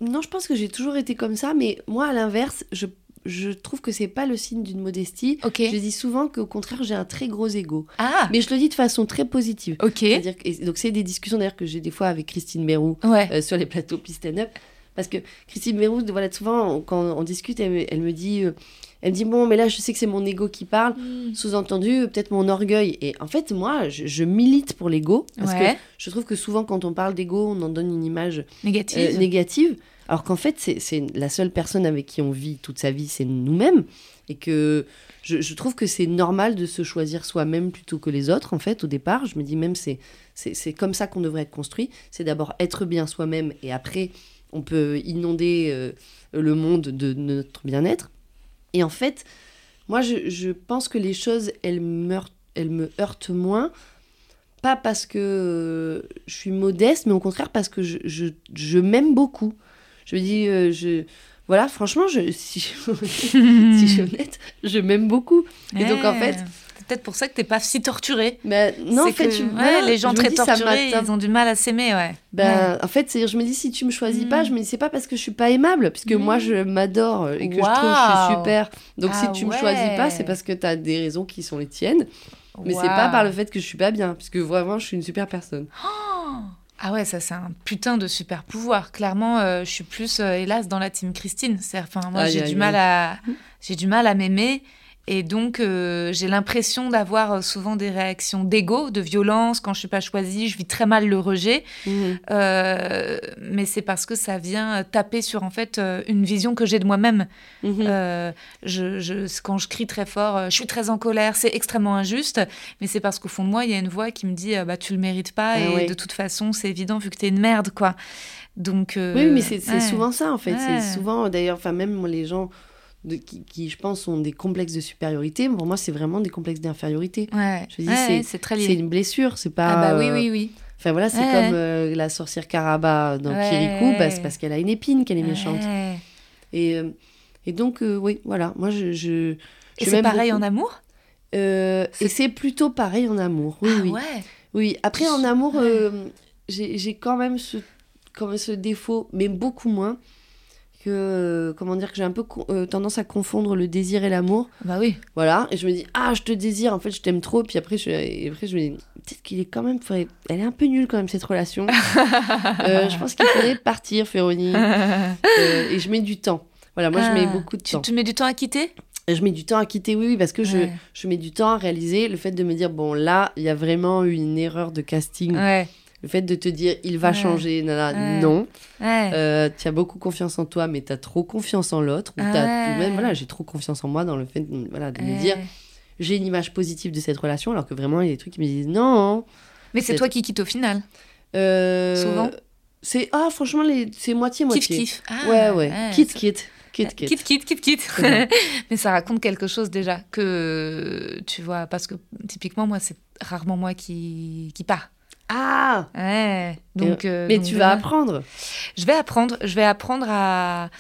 Speaker 3: Non, je pense que j'ai toujours été comme ça, mais moi, à l'inverse, je, je trouve que c'est pas le signe d'une modestie.
Speaker 2: Ok.
Speaker 3: Je dis souvent qu'au contraire, j'ai un très gros ego.
Speaker 2: Ah
Speaker 3: Mais je le dis de façon très positive.
Speaker 2: Ok.
Speaker 3: C'est-à-dire que- donc, c'est des discussions d'ailleurs que j'ai des fois avec Christine Mérou
Speaker 2: Ouais.
Speaker 3: euh, sur les plateaux Stand Up. Parce que Christine Mérou, voilà, souvent, on- quand on discute, elle, me- elle me dit. euh, elle me dit, bon, mais là, je sais que c'est mon ego qui parle.
Speaker 2: Mm.
Speaker 3: Sous-entendu, euh, peut-être mon orgueil. Et en fait, moi, je, je milite pour l'ego. Parce
Speaker 2: Ouais.
Speaker 3: que je trouve que souvent, quand on parle d'ego, on en donne une image
Speaker 2: Négative.
Speaker 3: euh, négative, alors qu'en fait, c'est la seule personne avec qui on vit toute sa vie, c'est nous-mêmes. Et que je, trouve que c'est normal de se choisir soi-même plutôt que les autres, en fait, au départ. Je me dis même, c'est comme ça qu'on devrait être construit. C'est d'abord être bien soi-même et après, on peut inonder euh, le monde de notre bien-être. Et en fait, moi, je, je pense que les choses, elles, me heurtent moins pas parce que euh, je suis modeste, mais au contraire parce que je, je m'aime beaucoup. Je me dis, euh, je, voilà, franchement, je, si, je, si je suis honnête, je m'aime beaucoup. Et donc, en fait-
Speaker 2: C'est peut-être pour ça que t'es pas si torturée.
Speaker 3: Mais non, en
Speaker 2: C'est
Speaker 3: fait,
Speaker 2: que, ouais, les gens très
Speaker 3: dis,
Speaker 2: torturés, ils ont du mal à s'aimer, ouais.
Speaker 3: Ben, En fait, c'est, je me dis, si tu me choisis pas,
Speaker 2: Mm.
Speaker 3: je me dis, c'est pas parce que je suis pas aimable, puisque moi, je m'adore et que je trouve que je suis super. Donc,
Speaker 2: Ah
Speaker 3: si tu me choisis pas, c'est parce que tu as des raisons qui sont les tiennes. Mais c'est
Speaker 2: Waouh.
Speaker 3: pas par le fait que je suis pas bien, puisque vraiment, je suis une super personne.
Speaker 2: Ah ouais, ça c'est un putain de super pouvoir. Clairement, euh, je suis plus, euh, hélas, dans la team Christine. Enfin, moi, j'ai
Speaker 3: aïe,
Speaker 2: du mal
Speaker 3: aïe.
Speaker 2: à, j'ai du mal à m'aimer. Et donc, euh, j'ai l'impression d'avoir euh, souvent des réactions d'ego, de violence. Quand je suis pas choisie, je vis très mal le rejet.
Speaker 3: Mhm.
Speaker 2: Euh, mais c'est parce que ça vient taper sur en fait une vision que j'ai de moi-même.
Speaker 3: Mhm.
Speaker 2: Euh, je, je- quand je crie très fort, je suis très en colère, c'est extrêmement injuste, mais c'est parce qu'au fond de moi, il y a une voix qui me dit bah tu le mérites pas
Speaker 3: Ah
Speaker 2: et de toute façon, c'est évident vu que t'es une merde quoi. Donc euh,
Speaker 3: Oui, mais c'est
Speaker 2: ouais.
Speaker 3: souvent ça en fait.
Speaker 2: Ouais.
Speaker 3: C'est souvent, d'ailleurs, enfin même les gens de, qui, qui, je pense, ont des complexes de supériorité. Pour moi, c'est vraiment des complexes d'infériorité.
Speaker 2: Ouais,
Speaker 3: Je dis,
Speaker 2: ouais,
Speaker 3: c'est-
Speaker 2: c'est
Speaker 3: une blessure, c'est pas.
Speaker 2: Ah bah oui
Speaker 3: euh,
Speaker 2: oui oui.
Speaker 3: Enfin voilà, c'est comme euh, la sorcière Karaba dans. Kirikou, bah, c'est parce qu'elle a une épine qu'elle est méchante. Et, euh, et donc, euh, oui, voilà, moi je. je
Speaker 2: Et c'est pareil
Speaker 3: beaucoup.
Speaker 2: en amour?
Speaker 3: Euh, et c'est plutôt pareil en amour. Oui,
Speaker 2: Ah
Speaker 3: oui.
Speaker 2: ouais.
Speaker 3: Oui, après en amour, j'ai j'ai quand même ce, quand même ce défaut, mais beaucoup moins, que, euh, comment dire, que j'ai un peu euh, tendance à confondre le désir et l'amour.
Speaker 2: Bah oui.
Speaker 3: Voilà, et je me dis, ah, je te désire, en fait, je t'aime trop, puis après, je, et après, je me dis, peut-être qu'il est quand même, faudrait- elle est un peu nulle quand même, cette relation. Euh, je pense qu'il faudrait partir, Féronie. Euh, et je mets du temps. Voilà, moi, je mets
Speaker 2: Ah.
Speaker 3: beaucoup de temps.
Speaker 2: tu mets du temps à quitter?
Speaker 3: Je mets du temps à quitter, oui, oui, parce que je, je mets du temps à réaliser le fait de me dire, bon, là, il y a vraiment eu une erreur de casting.
Speaker 2: Ouais.
Speaker 3: Le fait de te dire, il va
Speaker 2: Ouais.
Speaker 3: changer, nana,
Speaker 2: Ouais.
Speaker 3: non.
Speaker 2: Ouais.
Speaker 3: Euh, tu as beaucoup confiance en toi, mais tu as trop confiance en l'autre. Ou, même, voilà, j'ai trop confiance en moi dans le fait de, voilà, de me dire, j'ai une image positive de cette relation, alors que vraiment, il y a des trucs qui me disent, non.
Speaker 2: Mais c'est toi qui quittes au final.
Speaker 3: Euh,
Speaker 2: Souvent
Speaker 3: C'est, ah, franchement, les... c'est moitié-moitié.
Speaker 2: Kiff kiff. Ah,
Speaker 3: ouais, ouais. Quitte, quitte. Quitte, quitte.
Speaker 2: Quitte, quitte, quitte, quitte. Mais ça raconte quelque chose déjà que tu vois, parce que typiquement moi c'est rarement moi qui qui part.
Speaker 3: Ah
Speaker 2: Ouais. Donc, euh,
Speaker 3: Mais
Speaker 2: donc
Speaker 3: tu vas apprendre.
Speaker 2: Je vais apprendre. Je vais apprendre à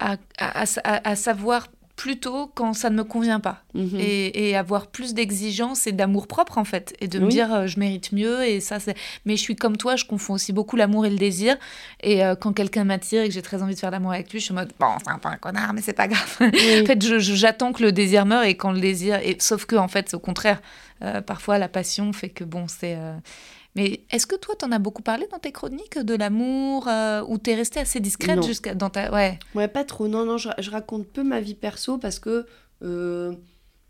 Speaker 2: à, à, à- savoir plutôt quand ça ne me convient pas
Speaker 3: Mhm.
Speaker 2: et, et avoir plus d'exigence et d'amour propre en fait et de me dire euh, je mérite mieux et ça c'est mais je suis comme toi je confonds aussi beaucoup l'amour et le désir et euh, quand quelqu'un m'attire et que j'ai très envie de faire l'amour avec lui je suis en mode bon c'est un peu un connard mais c'est pas grave
Speaker 3: Oui.
Speaker 2: en fait j'attends que le désir meure et quand le désir et sauf que en fait c'est au contraire Euh, parfois la passion fait que bon c'est mais est-ce que toi t'en as beaucoup parlé dans tes chroniques de l'amour euh, ou t'es restée assez discrète jusqu'à dans ta ouais
Speaker 3: Ouais, pas trop. Non, non, je, je raconte peu ma vie perso parce que. euh,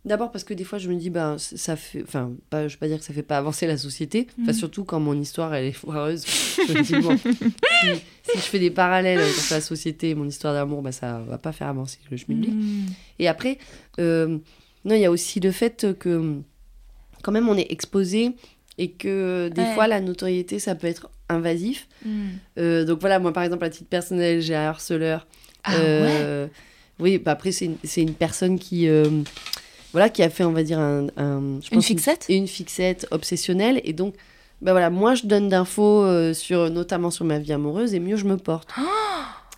Speaker 3: D'abord parce que des fois je me dis, ben, ça fait. Enfin, pas, je vais pas dire que ça fait pas avancer la société. Enfin,
Speaker 2: Mhm.
Speaker 3: surtout quand mon histoire elle est foireuse. je me dis, bon, si, si je fais des parallèles entre la société et mon histoire d'amour, ben, ça va pas faire avancer le schmilblick.
Speaker 2: Mm.
Speaker 3: Et après, euh, non, il y a aussi le fait que quand même on est exposé et que des
Speaker 2: Ouais.
Speaker 3: fois la notoriété ça peut être invasif.
Speaker 2: Mm.
Speaker 3: Euh, donc voilà, moi par exemple à titre personnel, j'ai un harceleur.
Speaker 2: ah ouais
Speaker 3: Euh, Oui, bah après c'est une, une personne qui euh, voilà qui a fait on va dire un, un- je
Speaker 2: Une
Speaker 3: pense
Speaker 2: fixette?
Speaker 3: une, fixette obsessionnelle et donc bah voilà moi je donne d'infos euh, sur notamment sur ma vie amoureuse et mieux je me porte.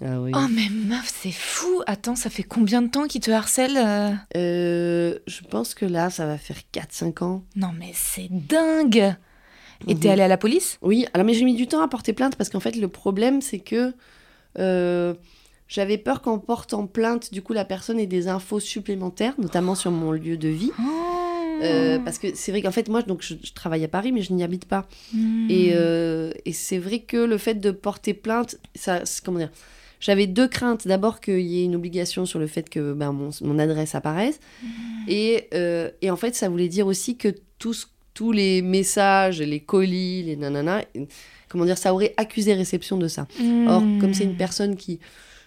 Speaker 3: Ah oui.
Speaker 2: Oh mais meuf, c'est fou. Attends, ça fait combien de temps qu'il te harcèle euh
Speaker 3: Euh, je pense que là, ça va faire 4-5 ans.
Speaker 2: Non mais c'est dingue. Et t'es
Speaker 3: Mhm.
Speaker 2: allée à la police?
Speaker 3: Oui, alors mais j'ai mis du temps à porter plainte parce qu'en fait, le problème, c'est que euh, j'avais peur qu'en portant plainte, du coup, la personne ait des infos supplémentaires, notamment sur mon lieu de vie. Euh, parce que c'est vrai qu'en fait, moi, donc, je, je travaille à Paris, mais je n'y habite pas.
Speaker 2: Hmm.
Speaker 3: Et, euh, et c'est vrai que le fait de porter plainte, ça, c'est- comment dire J'avais deux craintes. D'abord qu'il y ait une obligation sur le fait que ben, mon, mon adresse apparaisse. Et, euh, et en fait, ça voulait dire aussi que tous, tous les messages, les colis, les nanana, comment dire, ça aurait accusé réception de ça. Or, comme c'est une personne qui,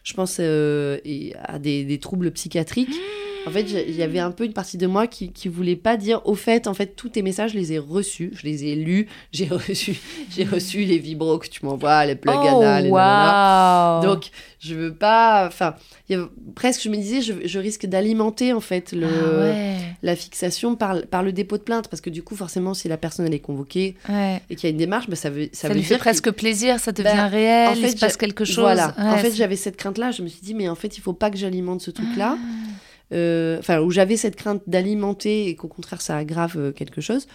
Speaker 3: je pense, euh, a des, des troubles psychiatriques, en fait, il y avait un peu une partie de moi qui, qui voulait pas dire, au fait, en fait, tous tes messages, je les ai reçus, je les ai lus, j'ai reçu, j'ai reçu les vibros que tu m'envoies, les plugs
Speaker 2: oh,
Speaker 3: les
Speaker 2: waouh.
Speaker 3: Donc, je veux pas. Enfin, il presque, je me disais, je, je risque d'alimenter, en fait, le,
Speaker 2: Ah ouais.
Speaker 3: la fixation par, par le dépôt de plainte. Parce que, du coup, forcément, si la personne, elle est convoquée
Speaker 2: Ouais.
Speaker 3: et qu'il y a une démarche, bah, ça veut, ça
Speaker 2: Ça,
Speaker 3: veut
Speaker 2: lui
Speaker 3: dire
Speaker 2: fait presque plaisir, ça devient
Speaker 3: Ben,
Speaker 2: réel,
Speaker 3: en
Speaker 2: il
Speaker 3: fait,
Speaker 2: se passe quelque chose.
Speaker 3: Voilà. en fait, j'avais cette crainte-là. Je me suis dit, mais en fait, il faut pas que j'alimente ce truc-là.
Speaker 2: Ah.
Speaker 3: Euh, Enfin, où j'avais cette crainte d'alimenter et qu'au contraire, ça aggrave euh, quelque chose.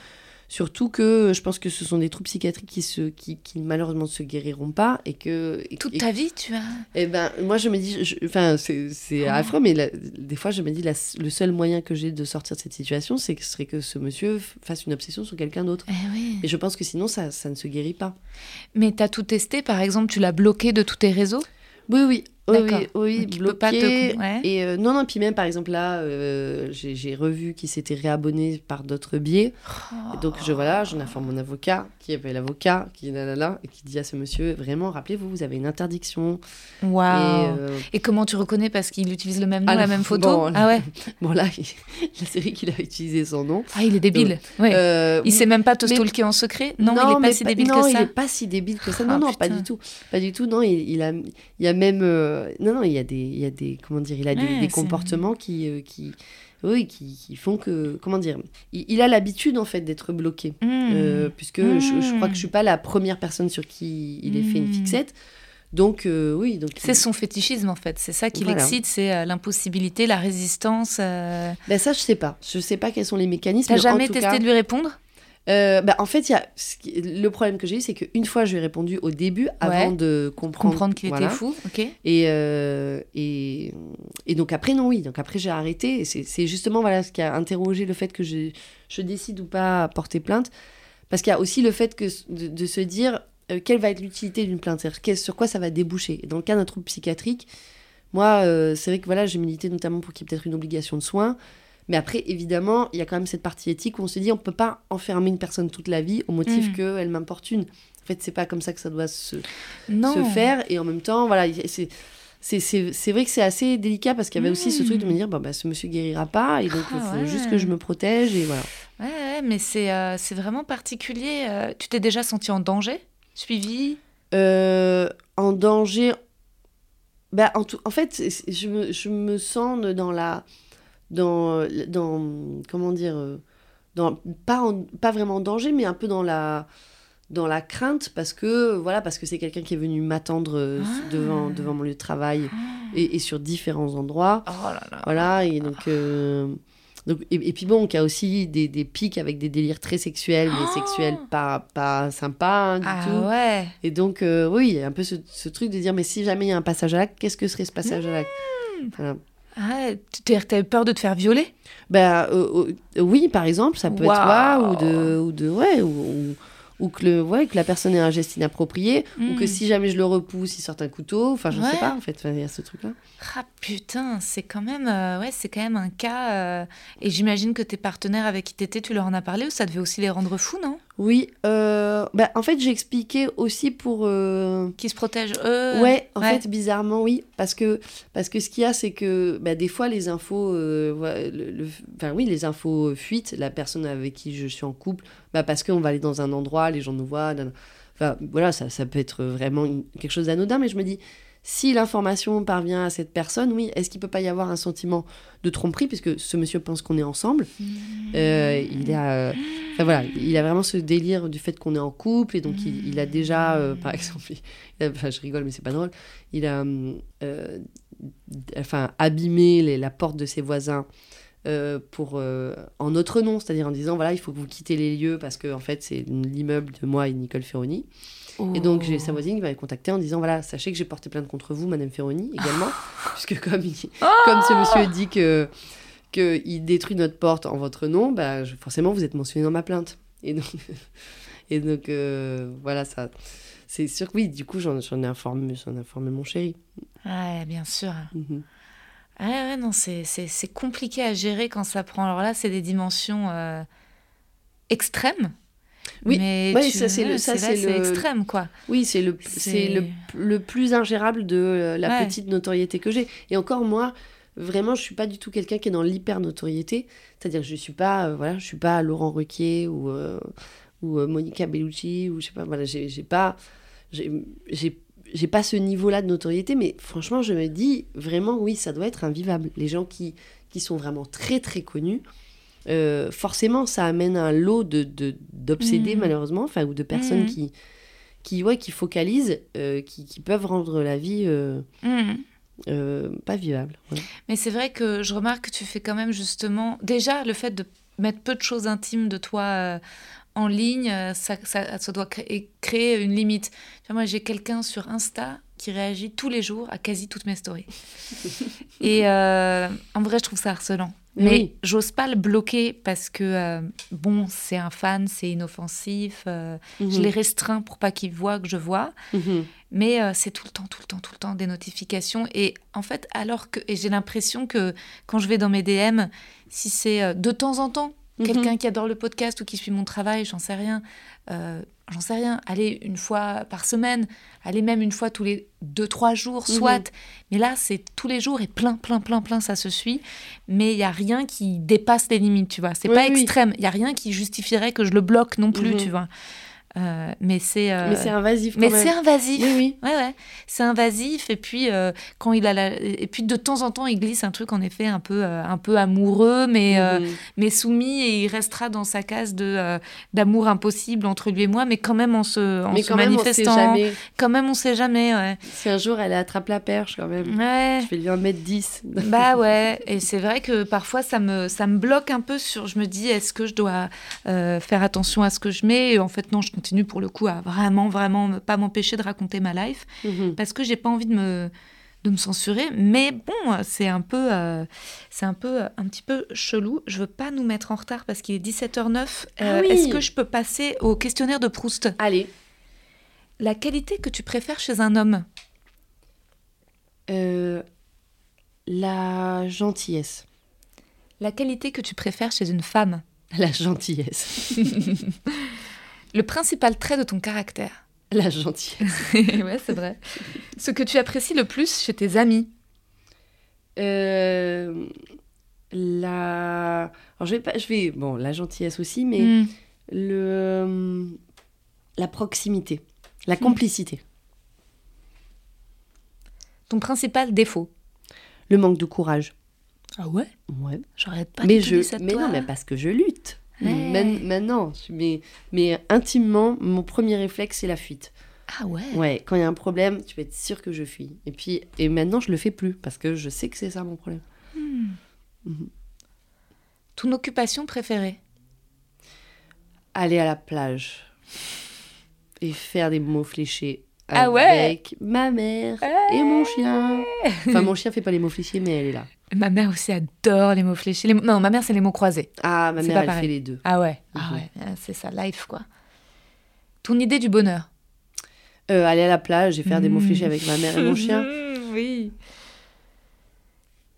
Speaker 3: Surtout que je pense que ce sont des troubles psychiatriques qui, se, qui, qui malheureusement se guériront pas et que. et-
Speaker 2: toute
Speaker 3: et-
Speaker 2: ta vie, tu as.
Speaker 3: Eh ben, moi, je me dis, enfin, c'est
Speaker 2: Ah.
Speaker 3: affreux, mais la- des fois, je me dis, la- le seul moyen que j'ai de sortir de cette situation, c'est que ce serait que ce monsieur fasse une obsession sur quelqu'un d'autre.
Speaker 2: Eh oui.
Speaker 3: Et je pense que sinon, ça, ça ne se guérit pas.
Speaker 2: Mais t'as tout testé, par exemple, tu l'as bloqué de tous tes réseaux?
Speaker 3: Oui, oui. Oui, oui,
Speaker 2: Donc, peut pas te
Speaker 3: bloqué.
Speaker 2: ouais.
Speaker 3: Et euh, non, non, puis même par exemple là, euh, j'ai revu qu'il s'était réabonné par d'autres biais. Donc je voilà, j'en informe mon avocat, qui appelle l'avocat, qui nanana, et qui dit à ce monsieur vraiment, rappelez-vous, vous avez une interdiction.
Speaker 2: Waouh.
Speaker 3: Et euh,
Speaker 2: Et comment tu reconnais? Parce qu'il utilise le même nom,
Speaker 3: Ah
Speaker 2: la même photo?
Speaker 3: bon,
Speaker 2: Ah ouais.
Speaker 3: bon là, la série qu'il a utilisé son nom.
Speaker 2: Ah, il est débile. Ouais.
Speaker 3: Euh,
Speaker 2: il sait même pas te
Speaker 3: mais-
Speaker 2: stalker en secret? Non, il est pas
Speaker 3: mais
Speaker 2: si débile
Speaker 3: non,
Speaker 2: que
Speaker 3: il
Speaker 2: ça.
Speaker 3: est pas si débile que ça.
Speaker 2: Ah,
Speaker 3: Non, non, pas du tout. Pas du tout. Non, il, il a, il y a même, euh, non, non, il y a des, il y a des, comment dire, il a des,
Speaker 2: Ouais,
Speaker 3: des
Speaker 2: c'est-
Speaker 3: comportements qui, euh, qui, oui, qui, qui font que, comment dire, il, il a l'habitude en fait d'être bloqué,
Speaker 2: Hmm.
Speaker 3: Euh, puisque je, je crois que je suis pas la première personne sur qui il ait fait une
Speaker 2: Hmm.
Speaker 3: fixette. Donc euh, oui, donc.
Speaker 2: C'est son fétichisme en fait, c'est ça qui
Speaker 3: Voilà.
Speaker 2: l'excite, c'est euh, l'impossibilité, la résistance. euh.
Speaker 3: Ben ça, je sais pas. Je sais pas quels sont les mécanismes.
Speaker 2: T'as
Speaker 3: en
Speaker 2: jamais
Speaker 3: tout
Speaker 2: testé
Speaker 3: cas-
Speaker 2: de lui répondre?
Speaker 3: Euh, bah, en fait, y a le problème que j'ai eu, c'est qu'une fois, je lui ai répondu au début, avant
Speaker 2: Ouais.
Speaker 3: de comprendre,
Speaker 2: Comprendre qu'il
Speaker 3: voilà.
Speaker 2: était fou, ok
Speaker 3: Et, euh, et, et donc après, non, oui. Donc après, j'ai arrêté. Et c'est justement voilà, ce qui a interrogé le fait que je, je décide ou pas à porter plainte. Parce qu'il y a aussi le fait que, de, de se dire euh, quelle va être l'utilité d'une plainte, sur quoi ça va déboucher? Et dans le cas d'un trouble psychiatrique, moi, c'est vrai que voilà, j'ai milité notamment pour qu'il y ait peut-être une obligation de soins. Mais après, évidemment, il y a quand même cette partie éthique où on se dit on peut pas enfermer une personne toute la vie au motif
Speaker 2: Mm.
Speaker 3: qu'elle m'importune. En fait, c'est pas comme ça que ça doit se,
Speaker 2: Non.
Speaker 3: se faire. Et en même temps, voilà, c'est. C'est, vrai que c'est assez délicat parce qu'il y avait aussi ce truc de me dire bon, bah, ce monsieur guérira pas et donc il
Speaker 2: Ah,
Speaker 3: faut
Speaker 2: ouais.
Speaker 3: juste que je me protège et voilà.
Speaker 2: Ouais, ouais, mais c'est euh, vraiment particulier. euh, tu t'es déjà senti en danger Suivi?
Speaker 3: Euh, en danger, bah, en, tout, en fait, je me, je me sens dans la. Dans. dans comment dire dans, pas, en- pas vraiment en danger, mais un peu dans la dans la crainte parce que voilà parce que c'est quelqu'un qui est venu m'attendre euh,
Speaker 2: Ah.
Speaker 3: devant devant mon lieu de travail et, et sur différents endroits
Speaker 2: Oh là là.
Speaker 3: Voilà, et donc. euh, donc et, et puis bon, il y a aussi des, des pics avec des délires très sexuels, mais
Speaker 2: Oh
Speaker 3: sexuels pas, pas sympas hein, du
Speaker 2: Ah
Speaker 3: tout.
Speaker 2: ouais
Speaker 3: Et donc, euh, oui, il y a un peu ce, ce truc de dire, mais si jamais il y a un passage à l'acte, qu'est-ce que serait ce passage à l'acte? Voilà.
Speaker 2: Ah, T'avais peur de te faire violer?
Speaker 3: Ben, euh, euh, oui, par exemple, ça peut être ouais, ou de, ou de, ouais, ou, ou- ou que le, ouais, que la personne ait un geste inapproprié, ou que
Speaker 2: Mm.
Speaker 3: si jamais je le repousse, il sorte un couteau. Enfin, je
Speaker 2: Ouais.
Speaker 3: sais pas, en fait, il y a ce truc-là.
Speaker 2: Ah putain, c'est quand même, euh, ouais, c'est quand même un cas. Et j'imagine que tes partenaires avec qui t'étais, tu leur en as parlé ou ça devait aussi les rendre fous, non?
Speaker 3: Oui, euh, ben, en fait, j'ai expliqué aussi pour. euh,
Speaker 2: Qui se protègent eux
Speaker 3: Ouais, en
Speaker 2: ouais.
Speaker 3: fait, bizarrement, oui. Parce que, parce que ce qu'il y a, c'est que bah, des fois, les infos. euh, voilà, le- le- Enfin, oui, les infos fuitent. La personne avec qui je suis en couple, bah, parce qu'on va aller dans un endroit, les gens nous voient. nan- Enfin, voilà, ça, ça peut être vraiment une- quelque chose d'anodin, mais je me dis. Si l'information parvient à cette personne, oui, est-ce qu'il peut pas y avoir un sentiment de tromperie puisque ce monsieur pense qu'on est ensemble Euh, Il a, euh, enfin, voilà, il a vraiment ce délire du fait qu'on est en couple et donc il, il a déjà, euh, par exemple, il a- enfin je rigole mais c'est pas drôle, il a, euh, enfin abîmé les- la porte de ses voisins. euh, pour euh, en notre nom, c'est-à-dire en disant voilà il faut que vous quittez les lieux parce que en fait c'est l'immeuble de moi et Nicole Ferroni. Et donc, j'ai sa voisine qui m'avait contacté en disant voilà, sachez que j'ai porté plainte contre vous, Madame Ferroni, également, puisque comme, il- comme ce monsieur dit que qu'il détruit notre porte en votre nom, bah, je- forcément, vous êtes mentionné dans ma plainte. Et donc, et donc euh, voilà, ça. C'est sûr que oui, du coup, j'en ai, informé, informé mon chéri.
Speaker 2: Ouais, bien sûr.
Speaker 3: Mhm.
Speaker 2: Ouais, ouais, non, c'est compliqué à gérer quand ça prend. Alors là, c'est des dimensions euh, extrêmes.
Speaker 3: Oui,
Speaker 2: mais
Speaker 3: ouais,
Speaker 2: tu-
Speaker 3: ça, c'est le- ça, c'est le-
Speaker 2: extrême, quoi.
Speaker 3: Oui, c'est le,
Speaker 2: C'est-
Speaker 3: le, le plus ingérable de euh, la
Speaker 2: Ouais.
Speaker 3: petite notoriété que j'ai. Et encore, moi, vraiment, je suis pas du tout quelqu'un qui est dans l'hyper-notoriété. C'est-à-dire que je suis pas, euh, voilà, je suis pas Laurent Ruquier ou, euh, ou euh, Monica Bellucci ou je sais pas, voilà, j'ai pas, j'ai- j'ai pas ce niveau-là de notoriété, mais franchement, je me dis vraiment, oui, ça doit être invivable. Les gens qui, qui sont vraiment très, très connus, euh, forcément, ça amène un lot de d'obsédés,
Speaker 2: Mhm.
Speaker 3: malheureusement, enfin, ou de personnes
Speaker 2: Mhm.
Speaker 3: qui, qui, ouais, qui focalisent, euh, qui, qui peuvent rendre la vie euh, euh, pas vivable. ouais.
Speaker 2: Mais c'est vrai que je remarque que tu fais quand même justement. Déjà, le fait de mettre peu de choses intimes de toi en ligne, ça, ça, ça doit créer, créer une limite. Moi, j'ai quelqu'un sur Insta qui réagit tous les jours à quasi toutes mes stories. Et euh, en vrai, je trouve ça harcelant.
Speaker 3: Mais
Speaker 2: Mais
Speaker 3: oui.
Speaker 2: j'ose pas le bloquer parce que, euh, bon, c'est un fan, c'est inoffensif. euh, Je
Speaker 3: Mhm.
Speaker 2: les restreins pour pas qu'il voit que je vois.
Speaker 3: Mhm.
Speaker 2: Mais euh, c'est tout le temps, tout le temps, tout le temps des notifications. Et en fait, alors que. J'ai l'impression que quand je vais dans mes DM, si c'est de temps en temps
Speaker 3: Mhm.
Speaker 2: quelqu'un qui adore le podcast ou qui suit mon travail, j'en sais rien. euh, j'en sais rien. Allez, une fois par semaine, allez, même une fois tous les deux, trois jours,
Speaker 3: Mhm.
Speaker 2: soit. Mais là, c'est tous les jours et plein, plein, plein, plein, ça se suit. Mais il y a rien qui dépasse les limites, tu vois. C'est
Speaker 3: Oui,
Speaker 2: pas
Speaker 3: oui.
Speaker 2: extrême. Il y a rien qui justifierait que je le bloque non plus,
Speaker 3: Mhm.
Speaker 2: tu vois. Euh, mais c'est. euh,
Speaker 3: Mais c'est invasif quand
Speaker 2: mais c'est invasif.
Speaker 3: Oui, oui.
Speaker 2: Ouais, ouais. C'est invasif. Et puis, euh, quand il a la... et puis, de temps en temps, il glisse un truc, en effet, un peu, un peu amoureux, mais,
Speaker 3: Mhm.
Speaker 2: mais soumis. Et il restera dans sa case de, d'amour impossible entre lui et moi, mais quand même en se, en
Speaker 3: Mais
Speaker 2: se
Speaker 3: quand même, on sait
Speaker 2: manifestant.
Speaker 3: jamais.
Speaker 2: Quand même, on sait jamais, ouais.
Speaker 3: Si un jour elle attrape la perche quand même,
Speaker 2: Ouais.
Speaker 3: je vais lui en mettre 10.
Speaker 2: Bah ouais, et c'est vrai que parfois ça me, ça me bloque un peu sur. Je me dis, est-ce que je dois faire attention à ce que je mets? Et en fait, non, je continue pour le coup à vraiment, vraiment me- pas m'empêcher de raconter ma life
Speaker 3: Mhm.
Speaker 2: parce que j'ai pas envie de me, de me censurer. Mais bon, c'est un peu, euh, c'est un peu, un petit peu chelou. Je veux pas nous mettre en retard parce qu'il est 17h09. Euh,
Speaker 3: Ah oui.
Speaker 2: Est-ce que je peux passer au questionnaire de Proust?
Speaker 3: Allez,
Speaker 2: La qualité que tu préfères chez un homme?
Speaker 3: Euh, la gentillesse.
Speaker 2: La qualité que tu préfères chez une femme?
Speaker 3: La gentillesse.
Speaker 2: Le principal trait de ton caractère
Speaker 3: La gentillesse.
Speaker 2: ouais, c'est vrai. Ce que tu apprécies le plus chez tes amis?
Speaker 3: Euh, la. Alors, je vais pas. Je vais. Bon, la gentillesse aussi, mais
Speaker 2: Hmm.
Speaker 3: le. La proximité. La complicité.
Speaker 2: Ton principal défaut?
Speaker 3: Le manque de courage.
Speaker 2: Ah ouais?
Speaker 3: Ouais.
Speaker 2: J'aurais pas
Speaker 3: mais
Speaker 2: tout
Speaker 3: je.
Speaker 2: dit ça de
Speaker 3: Mais
Speaker 2: toi.
Speaker 3: non, mais parce que je lutte.
Speaker 2: Ouais.
Speaker 3: Maintenant, mais, mais intimement, mon premier réflexe, c'est la fuite.
Speaker 2: Ah ouais
Speaker 3: Ouais, quand il y a un problème, tu peux être sûr que je fuis. Et puis, et maintenant, je le fais plus parce que je sais que c'est ça mon problème.
Speaker 2: Ton occupation préférée?
Speaker 3: Aller à la plage et faire des mots fléchés
Speaker 2: Ah ouais
Speaker 3: avec ma mère et mon chien. Enfin, mon chien fait pas les mots fléchés, mais elle est là.
Speaker 2: Ma mère aussi adore les mots fléchés. Les mots- Non, ma mère, c'est les mots croisés.
Speaker 3: Ah, ma mère, elle
Speaker 2: pareil.
Speaker 3: fait les deux.
Speaker 2: Ah ouais Ah
Speaker 3: Mhm.
Speaker 2: ouais, c'est ça, life, quoi. Ton idée du bonheur
Speaker 3: Euh, aller à la plage et faire des mots
Speaker 2: Mm.
Speaker 3: fléchés avec ma mère et mon chien.
Speaker 2: oui.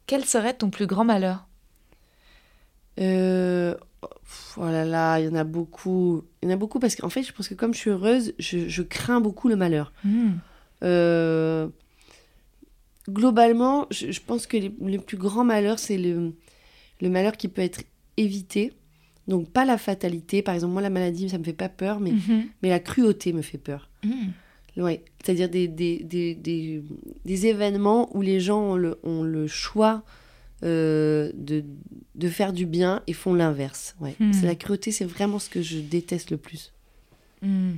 Speaker 2: Quel serait ton plus grand malheur?
Speaker 3: Euh, oh là là, il y en a beaucoup. Il y en a beaucoup parce qu'en fait, je pense que comme je suis heureuse, je, je crains beaucoup le malheur.
Speaker 2: Hmm.
Speaker 3: Euh, globalement, je, je pense que les, les plus grands malheurs, c'est le, le malheur qui peut être évité. Donc, pas la fatalité. Par exemple, moi, la maladie, ça me fait pas peur, mais,
Speaker 2: Mhm.
Speaker 3: mais la cruauté me fait peur.
Speaker 2: Hmm.
Speaker 3: Ouais, c'est-à-dire des, des, des, des, des événements où les gens ont le, ont le choix euh, de, de faire du bien et font l'inverse. Ouais.
Speaker 2: Hmm.
Speaker 3: C'est la cruauté, c'est vraiment ce que je déteste le plus.
Speaker 2: Hmm.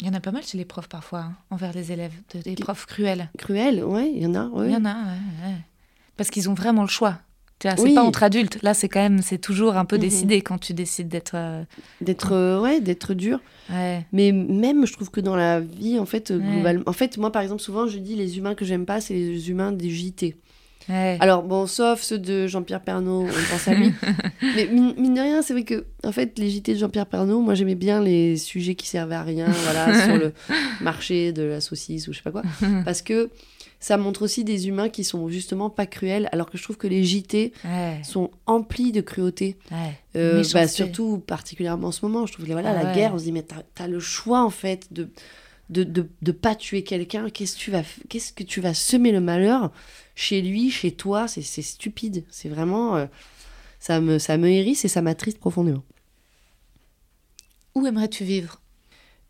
Speaker 2: Il y en a pas mal chez les profs parfois, hein, envers les élèves, de- des profs cruels.
Speaker 3: Cruel, ouais, il y en a. ouais.
Speaker 2: Il y en a, ouais. Parce qu'ils ont vraiment le choix. C'est
Speaker 3: Oui.
Speaker 2: pas entre adultes. Là, c'est quand même, c'est toujours un peu
Speaker 3: Mhm.
Speaker 2: décidé quand tu décides d'être. euh,
Speaker 3: D'être euh, ouais, d'être dur.
Speaker 2: ouais.
Speaker 3: Mais même, je trouve que dans la vie, en fait, euh,
Speaker 2: Ouais.
Speaker 3: globalement. En fait, moi, par exemple, souvent, je dis les humains que j'aime pas, c'est les humains des JT.
Speaker 2: Ouais.
Speaker 3: Alors, bon, sauf ceux de Jean-Pierre Pernaut, on pense à lui. Mais mine, mine de rien, c'est vrai que, en fait, les JT de Jean-Pierre Pernaut, moi, j'aimais bien les sujets qui servaient à rien, voilà, sur le marché de la saucisse ou je sais pas quoi. Parce que ça montre aussi des humains qui sont justement pas cruels, alors que je trouve que les JT
Speaker 2: ouais.
Speaker 3: sont emplis de cruauté.
Speaker 2: ouais.
Speaker 3: Euh, bah, surtout, particulièrement en ce moment, je trouve que voilà,
Speaker 2: Ah
Speaker 3: la
Speaker 2: ouais.
Speaker 3: guerre, on se dit, mais t'as as le choix, en fait, de de, de, de pas tuer quelqu'un. Qu'est-ce que tu vas f- Qu'est-ce que tu vas semer le malheur chez lui, chez toi C'est c'est stupide. C'est vraiment... euh, ça, me, ça me hérisse et ça m'attriste profondément.
Speaker 2: Où aimerais-tu vivre?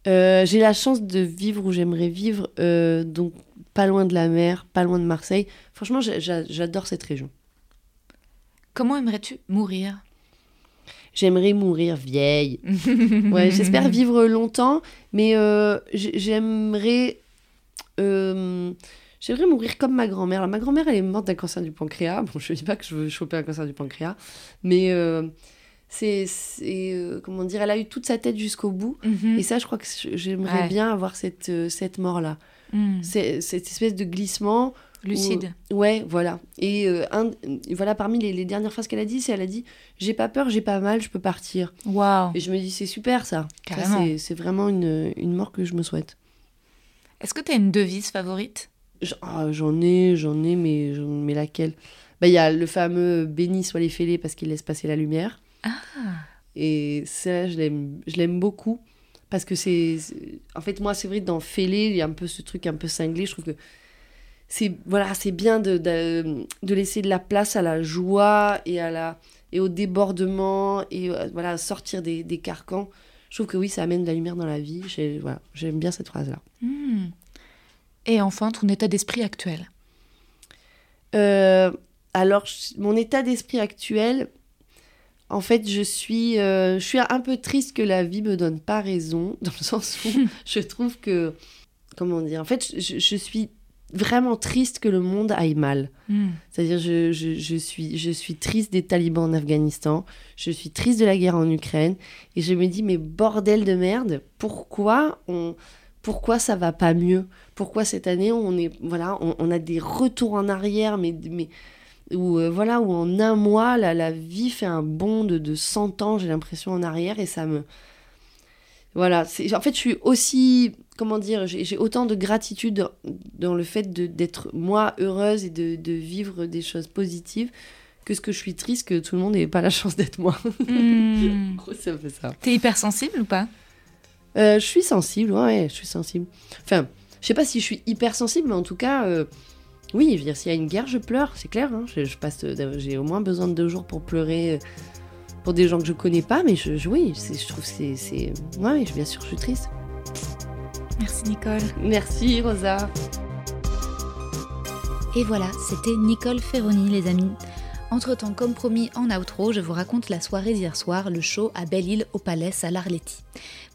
Speaker 3: Euh, J'ai la chance de vivre où j'aimerais vivre, euh, donc pas loin de la mer, pas loin de Marseille. Franchement, j'a- j'a- j'adore cette région.
Speaker 2: Comment aimerais-tu mourir?
Speaker 3: J'aimerais mourir vieille. Ouais, j'espère vivre longtemps, mais j'ai- j'aimerais. J'aimerais mourir comme ma grand-mère. Ma grand-mère, elle est morte d'un cancer du pancréas. Bon, je ne dis pas que je veux choper un cancer du pancréas, mais euh, c'est. euh, comment dire Elle a eu toute sa tête jusqu'au bout.
Speaker 2: Mhm.
Speaker 3: Et ça, je crois que j'aimerais
Speaker 2: Ouais.
Speaker 3: bien avoir cette, euh, cette mort-là. C'est- Cette espèce de glissement.
Speaker 2: Lucide.
Speaker 3: où- ouais, voilà. Et euh, un- voilà, parmi les, les dernières phrases qu'elle a dit, c'est elle a dit J'ai pas peur, j'ai pas mal, je peux partir.
Speaker 2: Waouh.
Speaker 3: Et je me dis, c'est super ça.
Speaker 2: Carrément.
Speaker 3: c'est vraiment une, une mort que je me souhaite.
Speaker 2: Est-ce que tu as une devise favorite?
Speaker 3: Ah, J'en ai, j'en ai, mais, mais laquelle? Bah, Il y a le fameux Béni soit les fêlés parce qu'il laisse passer la lumière.
Speaker 2: Ah.
Speaker 3: Et ça, je l'aime je l'aime beaucoup. Parce que c'est. En fait, moi, c'est vrai, dans fêlé, il y a un peu ce truc un peu cinglé. Je trouve que c'est voilà, c'est bien de, de, de laisser de la place à la joie et, à la, et au débordement et euh, voilà, sortir des, des carcans. Je trouve que oui, ça amène de la lumière dans la vie. Voilà, J'aime bien cette phrase-là.
Speaker 2: Hmm. Et enfin, ton état d'esprit actuel
Speaker 3: Euh, alors, mon état d'esprit actuel, en fait, je suis, euh, je suis un peu triste que la vie me donne pas raison, dans le sens où je trouve que, comment dire, en fait, je, je suis vraiment triste que le monde aille mal.
Speaker 2: Hmm.
Speaker 3: C'est-à-dire, je, je, je suis, je suis triste des talibans en Afghanistan, je suis triste de la guerre en Ukraine, et je me dis, mais bordel de merde, pourquoi on, pourquoi ça va pas mieux? Pourquoi cette année on est, voilà, on, on a des retours en arrière, mais, mais où euh, voilà, où en un mois la, la vie fait un bond de, de 100 ans, j'ai l'impression en arrière, et ça me, voilà, c'est, en fait, je suis aussi, comment dire, j'ai, autant de gratitude dans le fait d'être moi heureuse et de, de vivre des choses positives que ce que je suis triste que tout le monde n'ait pas la chance d'être moi.
Speaker 2: Hmm.
Speaker 3: En gros, un peu ça.
Speaker 2: T'es hypersensible ou pas?
Speaker 3: Euh, je suis sensible, ouais, je suis sensible. Enfin, je sais pas si je suis hypersensible, mais en tout cas, euh, oui, je veux dire, s'il y a une guerre, je pleure, c'est clair. hein. Je, je passe, euh, j'ai au moins besoin de deux jours pour pleurer pour des gens que je connais pas, mais je, je- oui, je trouve que c'est, c'est, ouais, bien sûr, je suis triste.
Speaker 2: Merci Nicole.
Speaker 3: Merci, Rosa.
Speaker 2: Et voilà, c'était Nicole Ferroni, les amis. Entre-temps, comme promis en outro, je vous raconte la soirée d'hier soir, le show à Belle-Île au Palais à l'Arletty.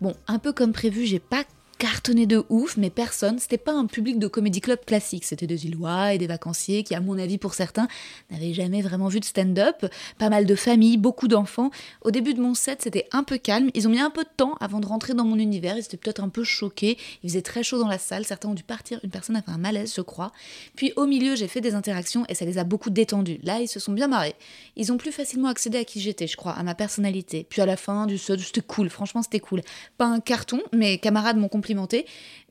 Speaker 2: Bon, un peu comme prévu, j'ai pas cartonné de ouf, mais personne, c'était pas un public de comédie club classique, c'était des Illois et des vacanciers qui, à mon avis pour certains, n'avaient jamais vraiment vu de stand-up, pas mal de familles, beaucoup d'enfants. Au début de mon set, c'était un peu calme, ils ont mis un peu de temps avant de rentrer dans mon univers, ils étaient peut-être un peu choqués, il faisait très chaud dans la salle, certains ont dû partir, une personne a fait un malaise, je crois. Puis au milieu, j'ai fait des interactions et ça les a beaucoup détendus. Là, ils se sont bien marrés. Ils ont plus facilement accédé à qui j'étais, je crois, à ma personnalité. Puis à la fin du set, c'était cool, franchement, c'était cool. Pas un carton, mes camarades m'ont complimenté.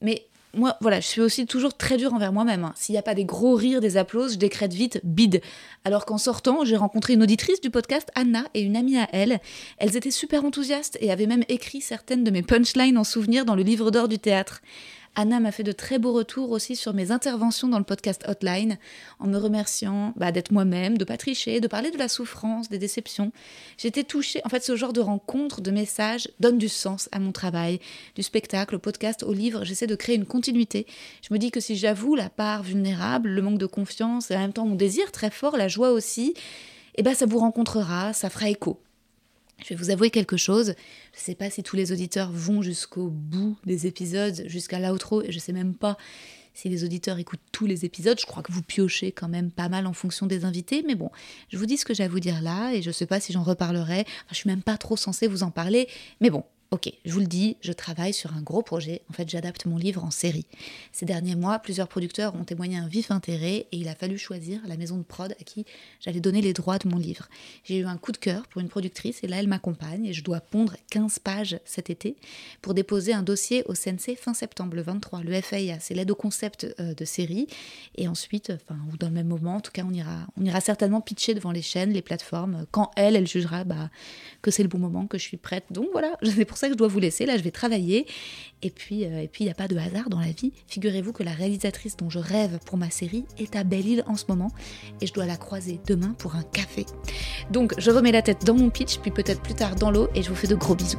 Speaker 2: Mais moi, voilà, je suis aussi toujours très dure envers moi-même. hein. S'il n'y a pas des gros rires, des applauses, je décrète vite bide. Alors qu'en sortant, j'ai rencontré une auditrice du podcast, Anna, et une amie à elle. Elles étaient super enthousiastes et avaient même écrit certaines de mes punchlines en souvenir dans le livre d'or du théâtre. Anna m'a fait de très beaux retours aussi sur mes interventions dans le podcast Hotline, en me remerciant bah, d'être moi-même, de pas tricher, de parler de la souffrance, des déceptions. J'étais touchée. En fait, ce genre de rencontres, de messages donne du sens à mon travail, du spectacle, au podcast, au livre. J'essaie de créer une continuité. Je me dis que si j'avoue la part vulnérable, le manque de confiance et en même temps mon désir très fort, la joie aussi, eh ben ça vous rencontrera, ça fera écho. Je vais vous avouer quelque chose. Je ne sais pas si tous les auditeurs vont jusqu'au bout des épisodes, jusqu'à l'outro, et je ne sais même pas si les auditeurs écoutent tous les épisodes. Je crois que vous piochez quand même pas mal en fonction des invités, mais bon, je vous dis ce que j'ai à vous dire là, et je ne sais pas si j'en reparlerai. Enfin, je suis même pas trop censée vous en parler, mais bon, Ok, je vous le dis, je travaille sur un gros projet. En fait, j'adapte mon livre en série. Ces derniers mois, plusieurs producteurs ont témoigné un vif intérêt et il a fallu choisir la maison de prod à qui j'allais donner les droits de mon livre. J'ai eu un coup de cœur pour une productrice et là, elle m'accompagne et je dois pondre 15 pages cet été pour déposer un dossier au CNC fin septembre, le 23. Le FAIA, c'est l'aide au concept euh, de série. Et ensuite, enfin, ou dans le même moment, en tout cas, on ira, on ira certainement pitcher devant les chaînes, les plateformes, quand elle, elle jugera bah, que c'est le bon moment, que je suis prête. Donc voilà, c'est pour que je dois vous laisser. Là, je vais travailler. Et puis, euh, et puis, il n'y a pas de hasard dans la vie. Figurez-vous que la réalisatrice dont je rêve pour ma série est à Belle-Île en ce moment. Et je dois la croiser demain pour un café. Donc, je remets la tête dans mon pitch, puis peut-être plus tard dans l'eau. Et je vous fais de gros bisous.